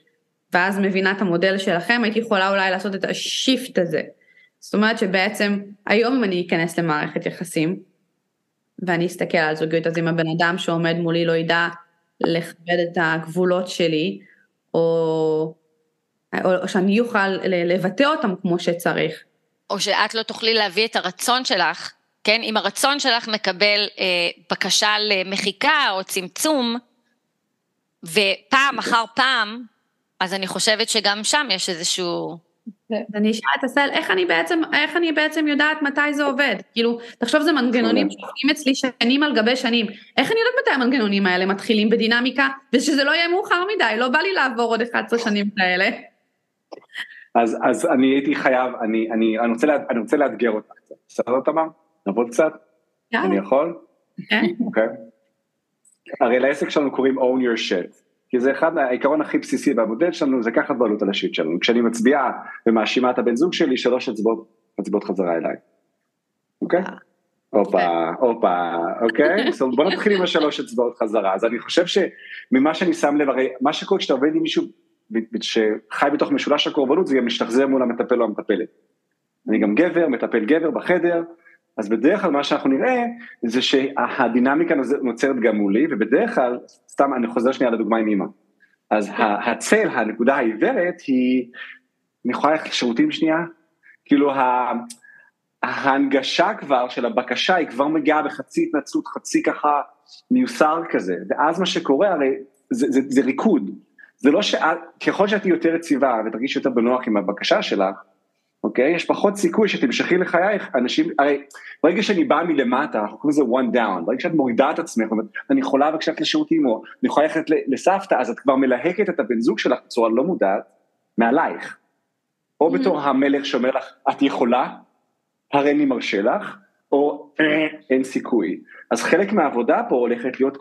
ואז מבינה את המודל שלכם, הייתי יכולה אולי לעשות את השיפט הזה. זאת אומרת שבעצם היום אם אני אכנס למערכת יחסים, ואני אסתכל על זוגיות, אז אם הבן אדם שעומד מולי לא ידע לכבד את הגבולות שלי, או, או, או שאני אוכל לבטא אותם כמו שצריך. או שאת לא תוכלי להביא את הרצון שלך, כן? אם הרצון שלך מקבל אה, בקשה למחיקה או צמצום, ופעם אחר פעם, אז אני חושבת שגם שם יש איזשהו... אני אשאל את הסל, איך אני בעצם, איך אני בעצם יודעת מתי זה עובד? כאילו, תחשוב זה מנגנונים שעובדים אצלי שנים על גבי שנים. איך אני יודעת מתי המנגנונים האלה מתחילים בדינמיקה, ושזה לא יהיה מאוחר מדי, לא בא לי לעבור עוד 11 שנים כאלה. אז, אז אני הייתי חייב, אני, אני, אני, רוצה, לה, אני רוצה לאתגר אותך קצת, בסדר תמר? נעבוד קצת? אני יכול? כן. אוקיי. הרי לעסק שלנו קוראים own your shit. כי זה אחד העיקרון הכי בסיסי במודל שלנו זה לקחת בעלות על השיט שלנו. כשאני מצביעה ומאשימה את הבן זוג שלי, שלוש אצבעות מצביעות חזרה אליי. אוקיי? אה. הופה, הופה, אוקיי? אז בוא נתחיל עם השלוש אצבעות חזרה. אז אני חושב שממה שאני שם לב, הרי מה שקורה כשאתה עובד עם מישהו שחי בתוך משולש הקורבנות, זה גם משתחזר מול המטפל או המטפלת. אני גם גבר, מטפל גבר בחדר, אז בדרך כלל מה שאנחנו נראה זה שהדינמיקה נוצרת גם מולי ובדרך כלל, סתם אני חוזר שנייה לדוגמה עם אימא, אז הצל, הנקודה העיוורת היא, אני יכולה ללכת לשירותים שנייה? כאילו ההנגשה כבר של הבקשה היא כבר מגיעה בחצי התנצלות, חצי ככה מיוסר כזה, ואז מה שקורה הרי זה, זה, זה ריקוד, זה לא שאת, ככל שאת יותר יציבה ותרגיש יותר בנוח עם הבקשה שלך, אוקיי? יש פחות סיכוי שתמשכי לחייך, אנשים, הרי ברגע שאני בא מלמטה, אנחנו קוראים לזה one down, ברגע שאת מורידה את עצמך, אני יכולה בבקשה ללכת לשירותים, או אני יכולה ללכת לסבתא, אז את כבר מלהקת את הבן זוג שלך בצורה לא מודעת, מעלייך. או mm-hmm. בתור המלך שאומר לך, את יכולה, הרי אני מרשה לך, או אה, אין סיכוי. אז חלק מהעבודה פה הולכת להיות,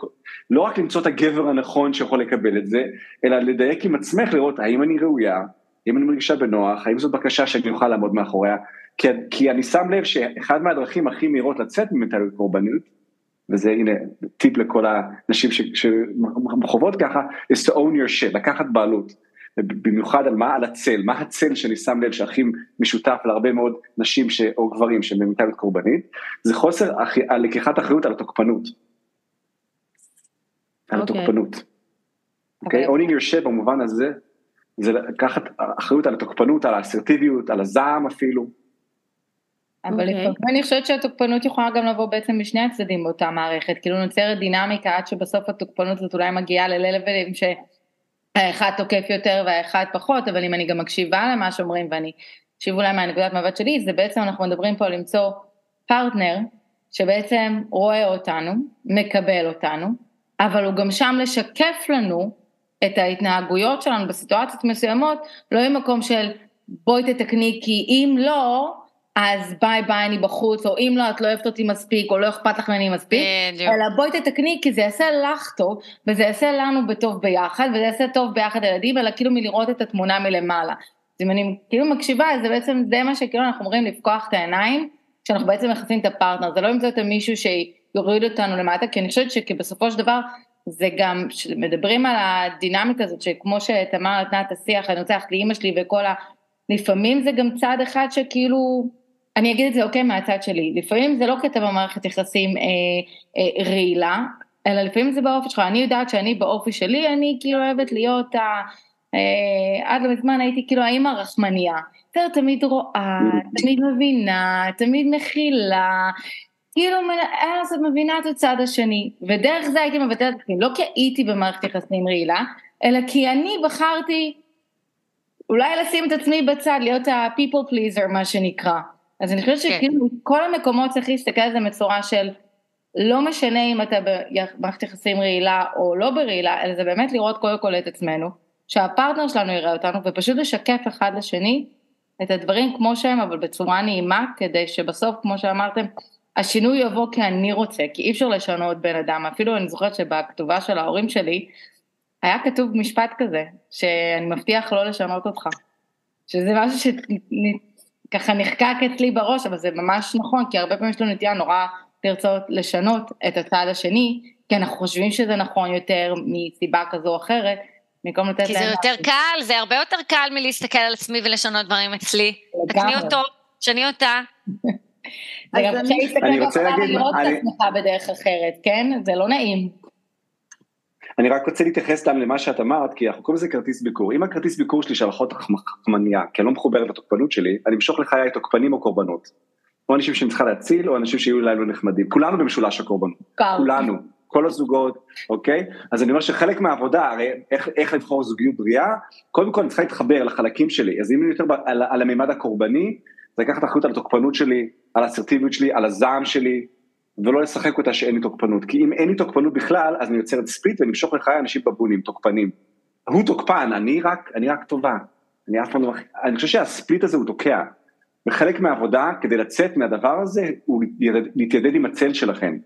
לא רק למצוא את הגבר הנכון שיכול לקבל את זה, אלא לדייק עם עצמך, לראות האם אני ראויה, אם אני מרגישה בנוח, האם זאת בקשה שאני אוכל לעמוד מאחוריה, כי, כי אני שם לב שאחד מהדרכים הכי מהירות לצאת ממנטליות קורבניות, וזה הנה טיפ לכל הנשים שחוות ככה, is to own your shit, לקחת בעלות, במיוחד על מה? על הצל, מה הצל שאני שם לב שהכי משותף להרבה מאוד נשים ש, או גברים שהם במנטליות קורבנית, זה חוסר על לקיחת אחריות על התוקפנות. על okay. אוקיי. התוקפנות. אוקיי? Okay? Okay. owning your shit במובן הזה, זה לקחת אחריות על התוקפנות, על האסרטיביות, על הזעם אפילו. אבל okay. לפעמים אני חושבת שהתוקפנות יכולה גם לבוא בעצם משני הצדדים באותה מערכת, כאילו נוצרת דינמיקה עד שבסוף התוקפנות הזאת אולי מגיעה ללבלים שהאחד תוקף יותר והאחד פחות, אבל אם אני גם מקשיבה למה שאומרים ואני אקשיב אולי מהנקודת מבט שלי, זה בעצם אנחנו מדברים פה למצוא פרטנר שבעצם רואה אותנו, מקבל אותנו, אבל הוא גם שם לשקף לנו את ההתנהגויות שלנו בסיטואציות מסוימות, לא ממקום של בואי תתקני כי אם לא, אז ביי ביי אני בחוץ, או אם לא את לא אוהבת אותי מספיק, או לא אכפת לך ממני מספיק, אלא בואי תתקני כי זה יעשה לך טוב, וזה יעשה לנו בטוב ביחד, וזה יעשה טוב ביחד לילדים, אלא כאילו מלראות את התמונה מלמעלה. אז אם אני כאילו מקשיבה, זה בעצם די מה שכאילו אנחנו אומרים לפקוח את העיניים, כשאנחנו בעצם מכסים את הפרטנר, זה לא למצוא את מישהו שיוריד אותנו למטה, כי אני חושבת שבסופו של דבר זה גם, כשמדברים על הדינמית הזאת, שכמו שתמר נתנה את השיח, אני רוצה ללכת לאימא שלי וכל ה... לפעמים זה גם צד אחד שכאילו, אני אגיד את זה אוקיי מהצד שלי, לפעמים זה לא קטע במערכת יחסים אה, אה, רעילה, אלא לפעמים זה באופי שלך, אני יודעת שאני באופי שלי, אני כאילו אוהבת להיות, ה, אה, עד לא מזמן הייתי כאילו האימא הרחמניה, יותר תמיד רואה, תמיד מבינה, תמיד מכילה, כאילו, אז את מבינה את הצד השני, ודרך זה הייתי מבטלת את לא כי הייתי במערכת יחסים רעילה, אלא כי אני בחרתי אולי לשים את עצמי בצד, להיות ה-people pleaser, מה שנקרא. אז אני חושבת כן. שכאילו, כל המקומות צריך להסתכל על זה בצורה של, לא משנה אם אתה במערכת יחסים רעילה או לא ברעילה, אלא זה באמת לראות קודם כל את עצמנו, שהפרטנר שלנו יראה אותנו, ופשוט לשקף אחד לשני את הדברים כמו שהם, אבל בצורה נעימה, כדי שבסוף, כמו שאמרתם, השינוי יבוא כי אני רוצה, כי אי אפשר לשנות בן אדם, אפילו אני זוכרת שבכתובה של ההורים שלי, היה כתוב משפט כזה, שאני מבטיח לא לשנות אותך. שזה משהו שככה נחקק אצלי בראש, אבל זה ממש נכון, כי הרבה פעמים יש לנו נטייה נורא לרצות לשנות את הצד השני, כי אנחנו חושבים שזה נכון יותר מסיבה כזו או אחרת, במקום לתת להם... כי זה יותר קל, זה הרבה יותר קל מלהסתכל על עצמי ולשנות דברים אצלי. תקני אותו, שני אותה. זה גם קשה להסתכל ולראות את עצמך בדרך אחרת, כן? זה לא נעים. אני רק רוצה להתייחס גם למה שאת אמרת, כי אנחנו קוראים לזה כרטיס ביקור. אם הכרטיס ביקור שלי של אחות החמניה, כי אני לא מחובר לתוקפנות שלי, אני אמשוך לחיי תוקפנים או קורבנות. או אנשים שאני צריכה להציל, או אנשים שיהיו לנו נחמדים. כולנו במשולש הקורבנות. כולנו. כל הזוגות, אוקיי? אז אני אומר שחלק מהעבודה, הרי איך, איך לבחור זוגיות בריאה, קודם כל אני צריכה להתחבר לחלקים שלי, אז אם אני יותר על, על הממד הקורבני, זה לקחת אחריות על התוקפנות שלי, על האסרטיביות שלי, על הזעם שלי, ולא לשחק אותה שאין לי תוקפנות, כי אם אין לי תוקפנות בכלל, אז אני יוצר את ספליט ואני אמשוך לחיי אנשים בבונים, תוקפנים. הוא תוקפן, אני רק, אני רק טובה. אני אף פעם לא... אני חושב שהספליט הזה הוא תוקע. וחלק מהעבודה, כדי לצאת מהדבר הזה, הוא להתיידד עם הצל שלכם.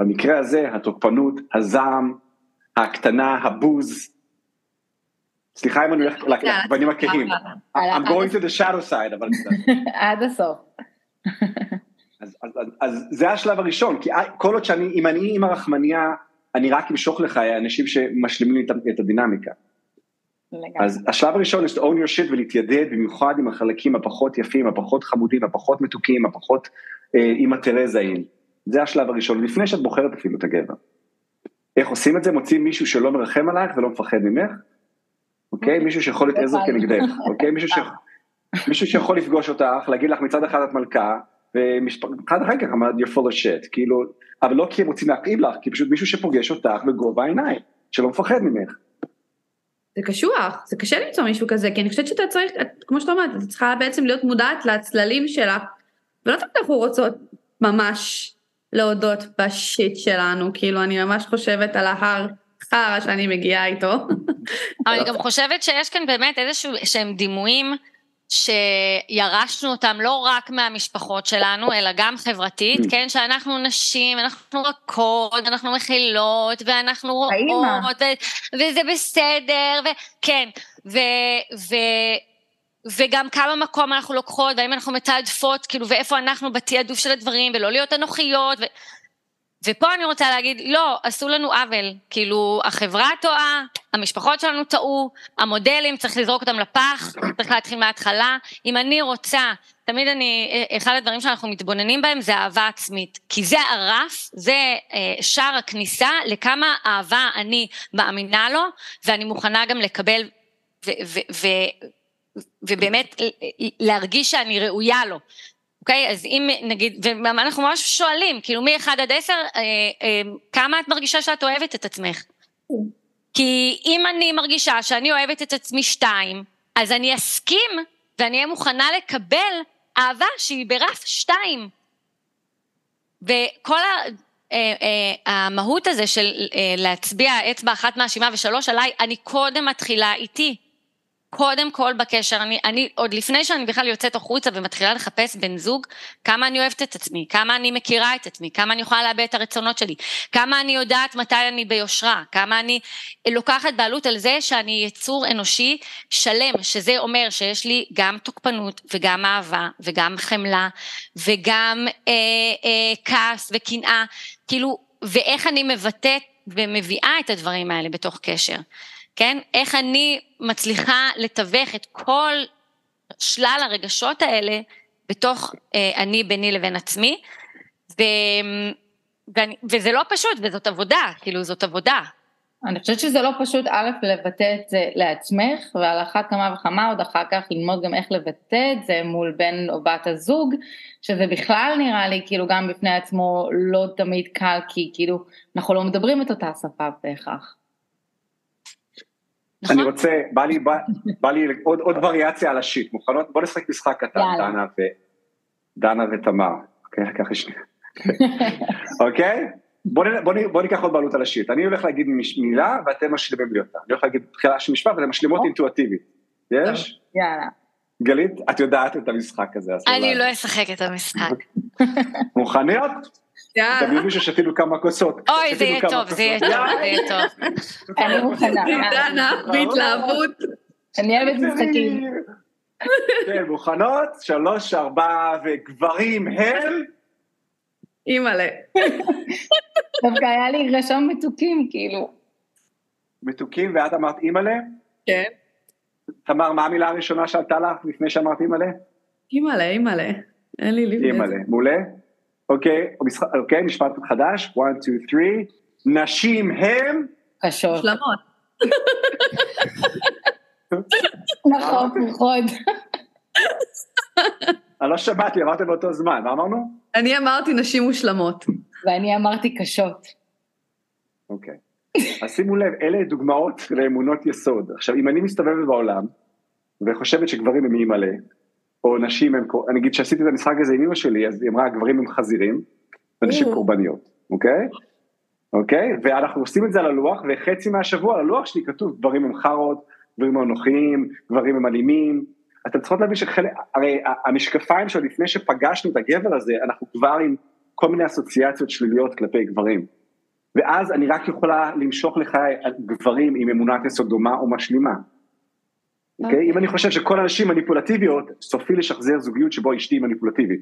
במקרה הזה, התוקפנות, הזעם, ההקטנה, הבוז. סליחה אם אני הולך לבנים הכהים. I'm going to the shadow side, אבל... עד הסוף. אז, זה השלב הראשון, כי כל עוד שאני, אם אני עם הרחמניה, אני רק אמשוך לך אנשים שמשלימים את, את הדינמיקה. אז השלב הראשון is to own your shit ולהתיידד במיוחד עם החלקים הפחות יפים, הפחות חמודים, הפחות מתוקים, הפחות אה, עם התרזאים. זה השלב הראשון, לפני שאת בוחרת אפילו את הגבר. איך עושים את זה? מוצאים מישהו שלא מרחם עלייך ולא מפחד ממך, אוקיי? מישהו שיכול להיות עזר כנגדך, אוקיי? מישהו, ש... מישהו שיכול לפגוש אותך, להגיד לך מצד אחד את מלכה, ואחד אחר כך אמר you're full of shit, כאילו, אבל לא כי הם רוצים להכאיב לך, כי פשוט מישהו שפוגש אותך בגובה העיניים, שלא מפחד ממך. זה קשוח, זה קשה למצוא מישהו כזה, כי אני חושבת שאתה צריך, כמו שאתה אומרת, את צריכה בעצם להיות מודעת לצללים שלך, ולא תמיד אנחנו רוצות ממש להודות בשיט שלנו, כאילו אני ממש חושבת על ההר חרא שאני מגיעה איתו. אבל אני גם חושבת שיש כאן באמת איזשהו שהם דימויים שירשנו אותם לא רק מהמשפחות שלנו, אלא גם חברתית, mm. כן, שאנחנו נשים, אנחנו רכות, אנחנו מכילות, ואנחנו רואות, וזה בסדר, וכן, ו... ו וגם כמה מקום אנחנו לוקחות, והאם אנחנו מתעדפות, כאילו, ואיפה אנחנו בתעדוף של הדברים, ולא להיות אנוכיות, ו... ופה אני רוצה להגיד, לא, עשו לנו עוול, כאילו, החברה טועה, המשפחות שלנו טעו, המודלים, צריך לזרוק אותם לפח, צריך להתחיל מההתחלה. אם אני רוצה, תמיד אני, אחד הדברים שאנחנו מתבוננים בהם זה אהבה עצמית, כי זה הרף, זה אה, שער הכניסה לכמה אהבה אני מאמינה לו, ואני מוכנה גם לקבל, ו, ו, ו, ובאמת להרגיש שאני ראויה לו. אוקיי? אז אם נגיד, ואנחנו ממש שואלים, כאילו מ-1 עד 10, אה, אה, כמה את מרגישה שאת אוהבת את עצמך? כי אם אני מרגישה שאני אוהבת את עצמי 2, אז אני אסכים ואני אהיה מוכנה לקבל אהבה שהיא ברף 2. וכל ה... אה, המהות הזה של להצביע אצבע אחת מאשימה ושלוש עליי, אני קודם מתחילה איתי. קודם כל בקשר, אני, אני עוד לפני שאני בכלל יוצאת החוצה ומתחילה לחפש בן זוג, כמה אני אוהבת את עצמי, כמה אני מכירה את עצמי, כמה אני יכולה לאבד את הרצונות שלי, כמה אני יודעת מתי אני ביושרה, כמה אני לוקחת בעלות על זה שאני יצור אנושי שלם, שזה אומר שיש לי גם תוקפנות וגם אהבה וגם חמלה וגם אה, אה, כעס וקנאה, כאילו, ואיך אני מבטאת ומביאה את הדברים האלה בתוך קשר. כן? איך אני מצליחה לתווך את כל שלל הרגשות האלה בתוך אה, אני ביני לבין עצמי, ו, ואני, וזה לא פשוט, וזאת עבודה, כאילו זאת עבודה. אני חושבת שזה לא פשוט א', לבטא את זה לעצמך, ועל אחת כמה וכמה עוד אחר כך ללמוד גם איך לבטא את זה מול בן או בת הזוג, שזה בכלל נראה לי כאילו גם בפני עצמו לא תמיד קל, כי כאילו אנחנו לא מדברים את אותה שפה בהכרח. אני נכון. רוצה, בא לי, בא, בא לי עוד, עוד וריאציה על השיט, מוכנות? בוא נשחק משחק קטן, דנה, ו, דנה ותמר, אוקיי? ככה שנייה. אוקיי? בוא, בוא, בוא ניקח עוד בעלות על השיט, אני הולך להגיד מילה ואתם משלימים לי אותה, אני הולך להגיד תחילה של משפט ואתם משלימות. אינטואטיבית, יש? יאללה. גלית, את יודעת את המשחק הזה. אני לא אשחק את המשחק. מוכניות? יאללה. תבינו ששתינו כמה כוסות. אוי, זה יהיה טוב, זה יהיה טוב, זה יהיה טוב. אני מוכנה. דנה, בהתלהבות. אני אוהבת משחקים. כן, מוכנות? שלוש, ארבע, וגברים הם? אימא'לה. דווקא היה לי רשום מתוקים, כאילו. מתוקים, ואת אמרת אימא'לה? כן. תמר, מה המילה הראשונה שעלתה לך לפני שאמרת אימא'לה? אימא'לה, אימא'לה. אין לי לפני אימא'לה, מעולה. אוקיי, אוקיי, משפט חדש, 1, 2, 3, נשים הם? קשות. שלמות. נכון, פרוחות. אני לא שמעתי, אמרתם באותו זמן, מה אמרנו? אני אמרתי נשים מושלמות. ואני אמרתי קשות. אוקיי. אז שימו לב, אלה דוגמאות לאמונות יסוד. עכשיו, אם אני מסתובבת בעולם, וחושבת שגברים הם אימא'לה, או נשים הם, אני אגיד שעשיתי את המשחק הזה עם אמא שלי, אז היא אמרה, גברים הם חזירים, ונשים קורבניות, אוקיי? אוקיי? ואנחנו עושים את זה על הלוח, וחצי מהשבוע על הלוח שלי כתוב, גברים הם חארות, גברים הם אנוכיים, גברים הם אלימים. אתם צריכות להבין שחלק, הרי המשקפיים שעוד לפני שפגשנו את הגבר הזה, אנחנו כבר עם כל מיני אסוציאציות שליליות כלפי גברים. ואז אני רק יכולה למשוך לחיי גברים עם אמונת יסוד דומה או משלימה. אוקיי? Okay. אם אני חושב שכל הנשים מניפולטיביות, סופי לשחזר זוגיות שבו אשתי מניפולטיבית,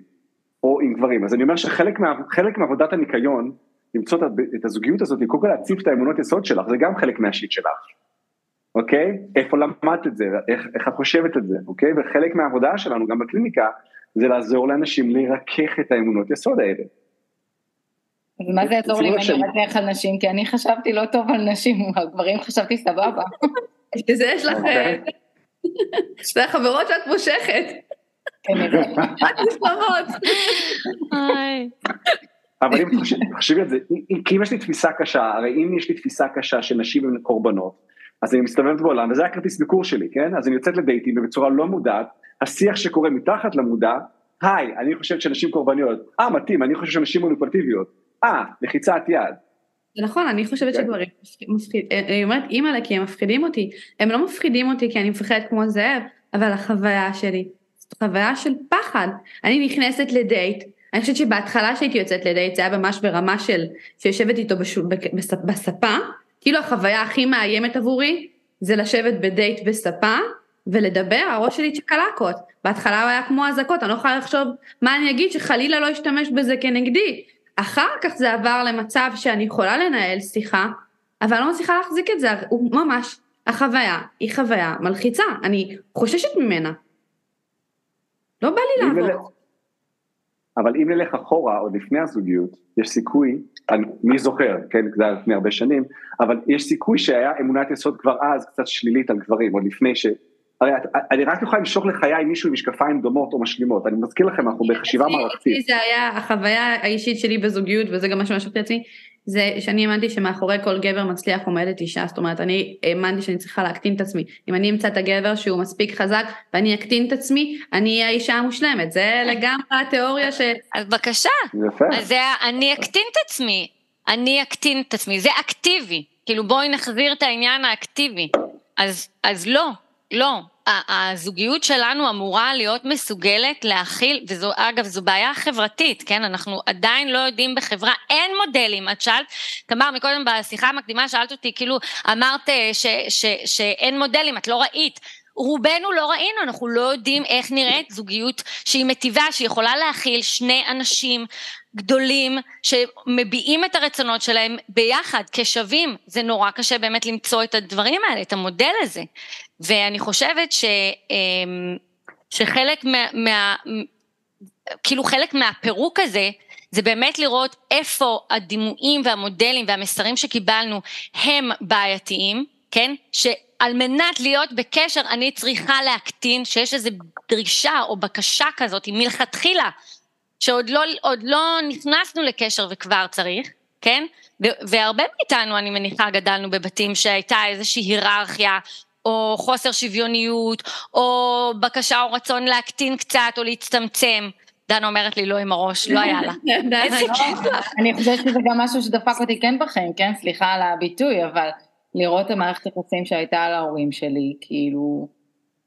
או עם גברים. אז אני אומר שחלק מה, מעבודת הניקיון, למצוא את הזוגיות הזאת, קודם כל להציף את האמונות יסוד שלך, זה גם חלק מהשיט שלך. אוקיי? איפה למדת את זה, איך, איך את חושבת את זה, אוקיי? וחלק מהעבודה שלנו, גם בקליניקה, זה לעזור לאנשים לרכך את האמונות יסוד האלה. אז מה זה יעזור לי אם אני ארכך על נשים? כי אני חשבתי לא טוב על נשים, על גברים חשבתי סבבה. שזה יש לך... זה החברות שאת מושכת. כנראה. אבל אם תחשבי על זה, כי אם יש לי תפיסה קשה, הרי אם יש לי תפיסה קשה שנשים הן קורבנות, אז אני מסתובבת בעולם, וזה הכרטיס ביקור שלי, כן? אז אני יוצאת לדייטים ובצורה לא מודעת, השיח שקורה מתחת למודע, היי, אני חושבת שנשים קורבניות, אה, מתאים, אני חושב שנשים מוניפולטיביות, אה, לחיצת יד. זה נכון, אני חושבת כן. שגברים מפחידים, אה, אני אומרת אימא'לה כי הם מפחידים אותי, הם לא מפחידים אותי כי אני מפחדת כמו זאב, אבל החוויה שלי, זאת חוויה של פחד, אני נכנסת לדייט, אני חושבת שבהתחלה שהייתי יוצאת לדייט זה היה ממש ברמה של, שיושבת איתו בספה, כאילו החוויה הכי מאיימת עבורי זה לשבת בדייט בספה ולדבר, הראש שלי צ'קלקות. בהתחלה הוא היה כמו אזעקות, אני לא יכולה לחשוב מה אני אגיד שחלילה לא אשתמש בזה כנגדי. אחר כך זה עבר למצב שאני יכולה לנהל שיחה, אבל אני לא מצליחה להחזיק את זה, הוא ממש, החוויה היא חוויה מלחיצה, אני חוששת ממנה. לא בא לי לעבור. אבל אם נלך אחורה, עוד לפני הזוגיות, יש סיכוי, אני, מי זוכר, כן, זה היה לפני הרבה שנים, אבל יש סיכוי שהיה אמונת יסוד כבר אז קצת שלילית על גברים, עוד לפני ש... הרי אני רק יכולה למשוך לחיי מישהו עם משקפיים דומות או משלימות, אני מזכיר לכם, אנחנו בחשיבה מערכתית. זה היה החוויה האישית שלי בזוגיות, וזה גם מה שמשכתי לעצמי, זה שאני האמנתי שמאחורי כל גבר מצליח עומדת אישה, זאת אומרת, אני האמנתי שאני צריכה להקטין את עצמי. אם אני אמצא את הגבר שהוא מספיק חזק ואני אקטין את עצמי, אני אהיה האישה המושלמת. זה לגמרי התיאוריה ש... אז בבקשה. יפה. אז זה אני אקטין את עצמי. אני אקטין את עצמי. זה אקטיבי. כאילו בואי נחזיר את העניין האקטיבי. אז, אז לא, לא. הזוגיות שלנו אמורה להיות מסוגלת להכיל, וזו אגב זו בעיה חברתית, כן, אנחנו עדיין לא יודעים בחברה, אין מודלים, את שאלת, תמר מקודם בשיחה המקדימה שאלת אותי, כאילו אמרת אה, ש, ש, ש, שאין מודלים, את לא ראית, רובנו לא ראינו, אנחנו לא יודעים איך נראית זוגיות שהיא מטיבה, שיכולה להכיל שני אנשים גדולים שמביעים את הרצונות שלהם ביחד כשווים, זה נורא קשה באמת למצוא את הדברים האלה, את המודל הזה. ואני חושבת ש, אמ, שחלק מה, מה, כאילו חלק מהפירוק הזה זה באמת לראות איפה הדימויים והמודלים והמסרים שקיבלנו הם בעייתיים, כן? שעל מנת להיות בקשר אני צריכה להקטין, שיש איזו דרישה או בקשה כזאת מלכתחילה, שעוד לא, לא נכנסנו לקשר וכבר צריך, כן? והרבה מאיתנו, אני מניחה, גדלנו בבתים שהייתה איזושהי היררכיה, או חוסר שוויוניות, או בקשה או רצון להקטין קצת או להצטמצם. דנה אומרת לי לא עם הראש, לא היה לה. אני חושבת שזה גם משהו שדפק אותי כן בחיים, כן? סליחה על הביטוי, אבל לראות את המערכת יחסים שהייתה על ההורים שלי, כאילו,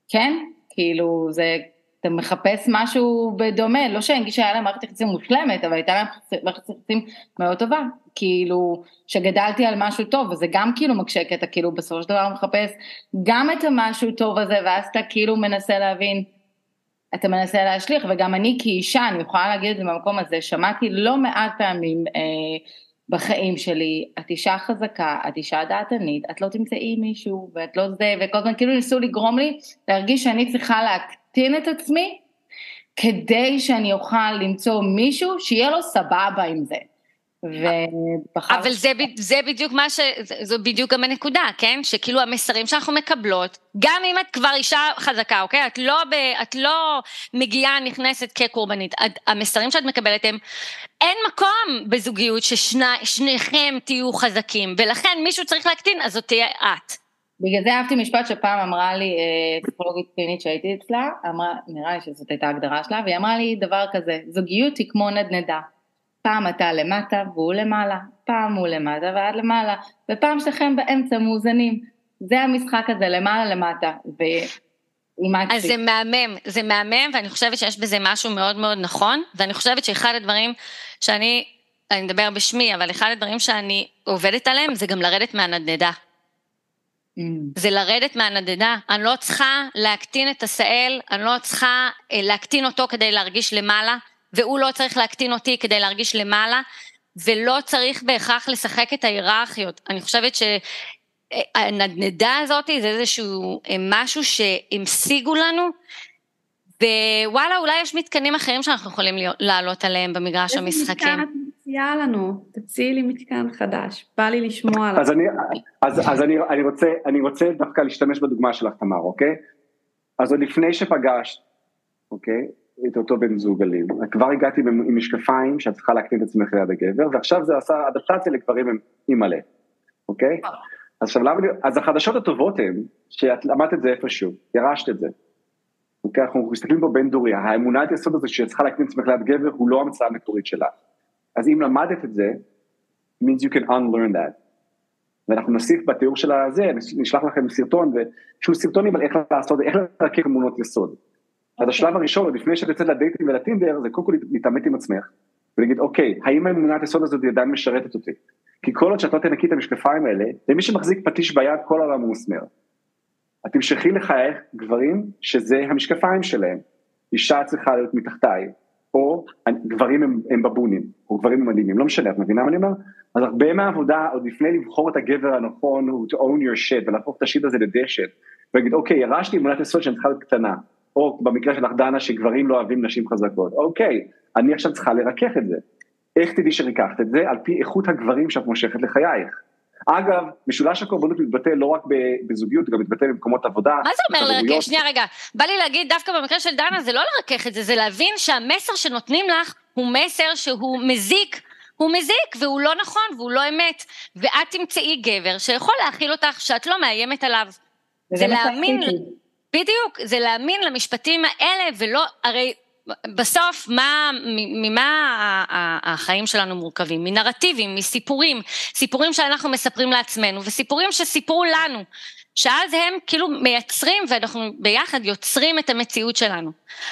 כן? כאילו, זה אתה מחפש משהו בדומה, לא שאני אגיד שהיה להם מערכת יחסים מושלמת, אבל הייתה להם מערכת יחסים מאוד טובה, כאילו, שגדלתי על משהו טוב, וזה גם כאילו מקשה, כי אתה כאילו בסופו של דבר מחפש גם את המשהו טוב הזה, ואז אתה כאילו מנסה להבין, אתה מנסה להשליך, וגם אני כאישה, אני יכולה להגיד את זה במקום הזה, שמעתי לא מעט פעמים אה, בחיים שלי, את אישה חזקה, את אישה דעתנית, את לא תמצאי מישהו, ואת לא זה, וכל הזמן כאילו ניסו לגרום לי להרגיש שאני צריכה להקטין. להקטין את עצמי, כדי שאני אוכל למצוא מישהו שיהיה לו סבבה עם זה. ובחר... אבל זה, זה בדיוק מה ש... זו בדיוק גם הנקודה, כן? שכאילו המסרים שאנחנו מקבלות, גם אם את כבר אישה חזקה, אוקיי? את לא, ב, את לא מגיעה, נכנסת כקורבנית. המסרים שאת מקבלת הם, אין מקום בזוגיות ששניכם תהיו חזקים, ולכן מישהו צריך להקטין, אז זאת תהיה את. בגלל זה אהבתי משפט שפעם אמרה לי אה, פסיכולוגית קלינית שהייתי אצלה, אמרה, נראה לי שזאת הייתה הגדרה שלה, והיא אמרה לי דבר כזה, זוגיות היא כמו נדנדה. פעם אתה למטה והוא למעלה, פעם הוא למטה ועד למעלה, ופעם שלכם באמצע מאוזנים. זה המשחק הזה, למעלה למטה. ו... אז זה מהמם, זה מהמם, ואני חושבת שיש בזה משהו מאוד מאוד נכון, ואני חושבת שאחד הדברים שאני, אני מדבר בשמי, אבל אחד הדברים שאני עובדת עליהם זה גם לרדת מהנדנדה. Mm. זה לרדת מהנדדה, אני לא צריכה להקטין את השאל, אני לא צריכה אה, להקטין אותו כדי להרגיש למעלה, והוא לא צריך להקטין אותי כדי להרגיש למעלה, ולא צריך בהכרח לשחק את ההיררכיות. אני חושבת שהנדנדה הזאת זה איזשהו אה, משהו שהמשיגו לנו, ווואלה, אולי יש מתקנים אחרים שאנחנו יכולים לעלות עליהם במגרש המשחקים. מציעה לנו, תציעי לי מתקן חדש, בא לי לשמוע עליו. אז, אני, אז, אז אני, אני, רוצה, אני רוצה דווקא להשתמש בדוגמה שלך תמר, אוקיי? אז עוד לפני שפגשת, אוקיי? את אותו בן זוג אלים, כבר הגעתי עם משקפיים שאת צריכה להקטין את עצמך ליד הגבר, ועכשיו זה עשה אדפטציה לגברים עם, עם מלא, אוקיי? אז עכשיו למה, אז החדשות הטובות הן, שאת למדת את זה איפשהו, ירשת את זה. אוקיי, אנחנו מסתכלים פה בין דוריה, האמונת יסוד הזה שאת צריכה להקטין עצמך ליד גבר הוא לא המצאה המקורית שלך. אז אם למדת את זה, means you can unlearn that. ואנחנו נוסיף בתיאור של הזה, נשלח לכם סרטון, שהוא סרטונים על איך לעשות, איך לרכב אמונות יסוד. אז אוקיי. השלב הראשון, עוד לפני שאת יוצאת לדייטים ולטינדר, זה קודם כל להתעמת עם עצמך, ולהגיד, אוקיי, האם האמונת היסוד הזאת עדיין משרתת אותי? כי כל עוד שאת לא תנקי את המשקפיים האלה, למי שמחזיק פטיש ביד, כל העולם הוא מסמר. את תמשכי לחייך גברים שזה המשקפיים שלהם. אישה צריכה להיות מתחתיי, או גברים הם, הם בבונים, או גברים הם מדהימים, לא משנה, את מבינה מה אני אומר? אז הרבה מהעבודה, עוד לפני לבחור את הגבר הנכון, הוא to own your shit, ולהפוך את השיט הזה לדשת, ולהגיד, אוקיי, ירשתי אמונת יסוד שאני צריכה להיות קטנה, או במקרה שלך דנה, שגברים לא אוהבים נשים חזקות, אוקיי, אני עכשיו צריכה לרכך את זה. איך תדעי שריככת את זה? על פי איכות הגברים שאת מושכת לחייך. אגב, משולש הקורבנות מתבטא לא רק בזוגיות, גם מתבטא במקומות עבודה. מה זה אומר לרכך? שנייה רגע, בא לי להגיד דווקא במקרה של דנה זה לא לרכך את זה, זה להבין שהמסר שנותנים לך הוא מסר שהוא מזיק. הוא מזיק והוא לא נכון והוא לא אמת, ואת תמצאי גבר שיכול להכיל אותך שאת לא מאיימת עליו. זה להאמין, בדיוק, זה להאמין למשפטים האלה ולא, הרי בסוף, מה, ממה החיים שלנו מורכבים? מנרטיבים, מסיפורים, סיפורים שאנחנו מספרים לעצמנו וסיפורים שסיפרו לנו, שאז הם כאילו מייצרים ואנחנו ביחד יוצרים את המציאות שלנו.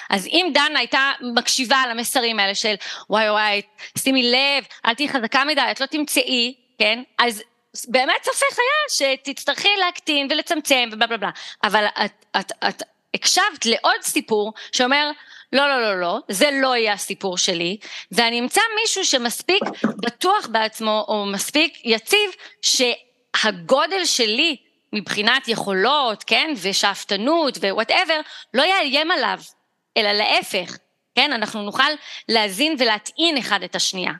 אז אם דנה הייתה מקשיבה למסרים האלה של וואי וואי, שימי לב, אל תהיי חזקה מדי, את לא תמצאי, כן? אז באמת ספק היה שתצטרכי להקטין ולצמצם ובלה בלה בלה, אבל את, את, את הקשבת לעוד סיפור שאומר לא, לא, לא, לא, זה לא יהיה הסיפור שלי, ואני אמצא מישהו שמספיק בטוח בעצמו, או מספיק יציב, שהגודל שלי מבחינת יכולות, כן, ושאפתנות ווואטאבר, לא יאיים עליו, אלא להפך, כן? אנחנו נוכל להזין ולהטעין אחד את השנייה.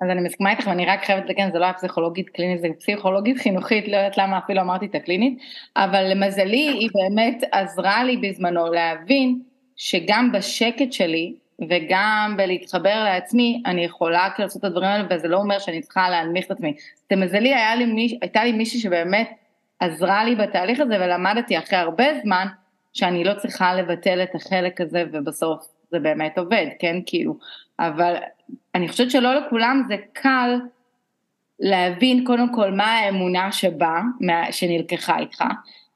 אז אני מסכימה איתך ואני רק חייבת לתקן, זה לא היה פסיכולוגית קלינית, זה פסיכולוגית חינוכית, לא יודעת למה אפילו אמרתי את הקלינית, אבל למזלי היא באמת עזרה לי בזמנו להבין שגם בשקט שלי וגם בלהתחבר לעצמי, אני יכולה כאילו לעשות את הדברים האלה וזה לא אומר שאני צריכה להנמיך את עצמי. למזלי הייתה לי מישהי שבאמת עזרה לי בתהליך הזה ולמדתי אחרי הרבה זמן שאני לא צריכה לבטל את החלק הזה ובסוף זה באמת עובד, כן, כאילו, אבל אני חושבת שלא לכולם זה קל להבין קודם כל מה האמונה שבאה, שנלקחה איתך,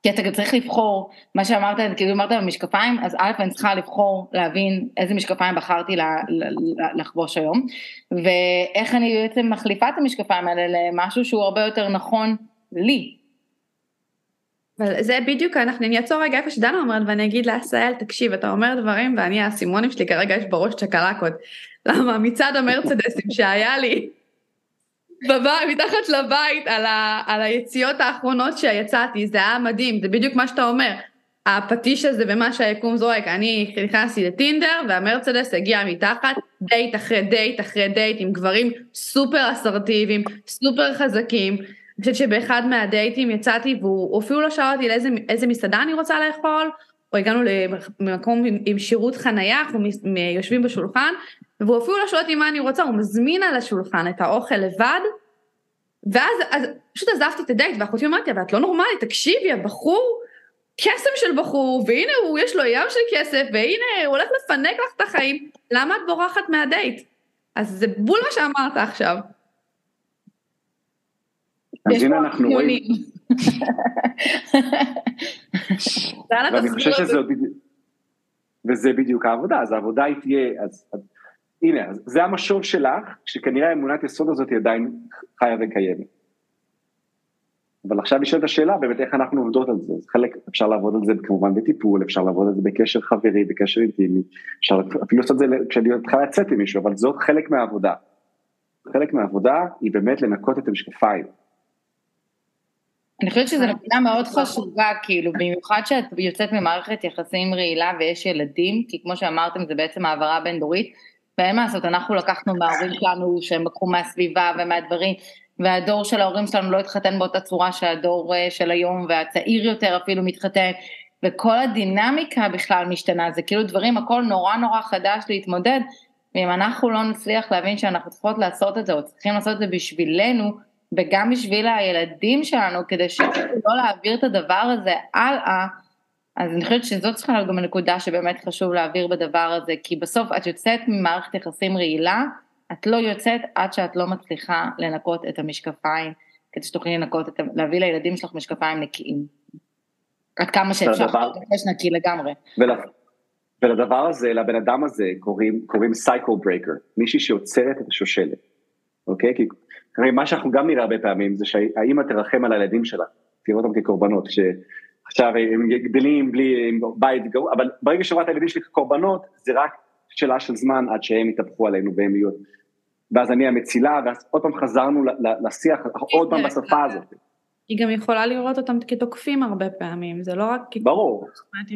כי אתה גם צריך לבחור, מה שאמרת, כאילו אמרת במשקפיים, אז א' אני צריכה לבחור להבין איזה משקפיים בחרתי לחבוש היום, ואיך אני בעצם מחליפה את המשקפיים האלה למשהו שהוא הרבה יותר נכון לי, אבל זה בדיוק, אנחנו, אני אעצור רגע איפה שדנה אומרת ואני אגיד לעשהאל, תקשיב, אתה אומר דברים ואני, האסימונים שלי כרגע יש בראש צ'קלקות. למה? מצד המרצדסים שהיה לי בבית, מתחת לבית, על, ה, על היציאות האחרונות שיצאתי, זה היה מדהים, זה בדיוק מה שאתה אומר. הפטיש הזה ומה שהיקום זורק, אני נכנסתי לטינדר והמרצדס הגיע מתחת, דייט אחרי דייט אחרי דייט עם גברים סופר אסרטיביים, סופר חזקים, אני חושבת שבאחד מהדייטים יצאתי והוא אפילו לא שאל אותי לאיזה איזה מסעדה אני רוצה לאכול, או הגענו למקום עם, עם שירות חנייה, אנחנו יושבים בשולחן, והוא אפילו לא שואל אותי מה אני רוצה, הוא מזמין על השולחן את האוכל לבד, ואז אז, פשוט עזבתי את הדייט, ואחותי אמרתי, אבל את לא נורמלית, תקשיבי, הבחור, קסם של בחור, והנה הוא, יש לו ים של כסף, והנה הוא הולך לפנק לך את החיים, למה את בורחת מהדייט? אז זה בול מה שאמרת עכשיו. אז הנה אנחנו רואים. ואני חושב שזה בדיוק, העבודה, אז העבודה היא תהיה, אז הנה, זה המשוב שלך, שכנראה האמונת יסוד הזאת היא עדיין חיה וקיימת. אבל עכשיו נשאלת השאלה באמת איך אנחנו עובדות על זה, אז חלק אפשר לעבוד על זה כמובן בטיפול, אפשר לעבוד על זה בקשר חברי, בקשר אינטימי, אפשר אפילו לעשות את זה כשאני צריכה לצאת עם מישהו, אבל זאת חלק מהעבודה. חלק מהעבודה היא באמת לנקות את המשקפיים. אני חושבת שזו נקודה מאוד חשובה, כאילו, במיוחד שאת יוצאת ממערכת יחסים רעילה ויש ילדים, כי כמו שאמרתם זה בעצם העברה בין דורית, ואין מה לעשות, אנחנו לקחנו מההורים שלנו שהם לקחו מהסביבה ומהדברים, והדור של ההורים שלנו לא התחתן באותה צורה שהדור אה, של היום והצעיר יותר אפילו מתחתן, וכל הדינמיקה בכלל משתנה, זה כאילו דברים, הכל נורא נורא חדש להתמודד, ואם אנחנו לא נצליח להבין שאנחנו צריכות לעשות את זה, או צריכים לעשות את זה בשבילנו, וגם בשביל הילדים שלנו, כדי שלא להעביר את הדבר הזה הלאה, אז אני חושבת שזאת צריכה להיות גם הנקודה שבאמת חשוב להעביר בדבר הזה, כי בסוף את יוצאת ממערכת יחסים רעילה, את לא יוצאת עד שאת לא מצליחה לנקות את המשקפיים, כדי שתוכלי לנקות, את, להביא לילדים שלך משקפיים נקיים. עד כמה שאפשר, יש נקי לגמרי. ולדבר הזה, לבן אדם הזה, קוראים, קוראים cycle breaker, מישהי שעוצרת את השושלת, אוקיי? כי הרי מה שאנחנו גם נראה הרבה פעמים זה שהאימא תרחם על הילדים שלה, תראו אותם כקורבנות, שעכשיו הם גדלים בלי בית גרוע, אבל ברגע שרואה הילדים שלי כקורבנות, זה רק שאלה של זמן עד שהם יתהפכו עלינו והם יהיו, ואז אני המצילה, ואז עוד פעם חזרנו לשיח, עוד פעם בשפה הזאת. היא גם יכולה לראות אותם כתוקפים הרבה פעמים, זה לא רק... ברור.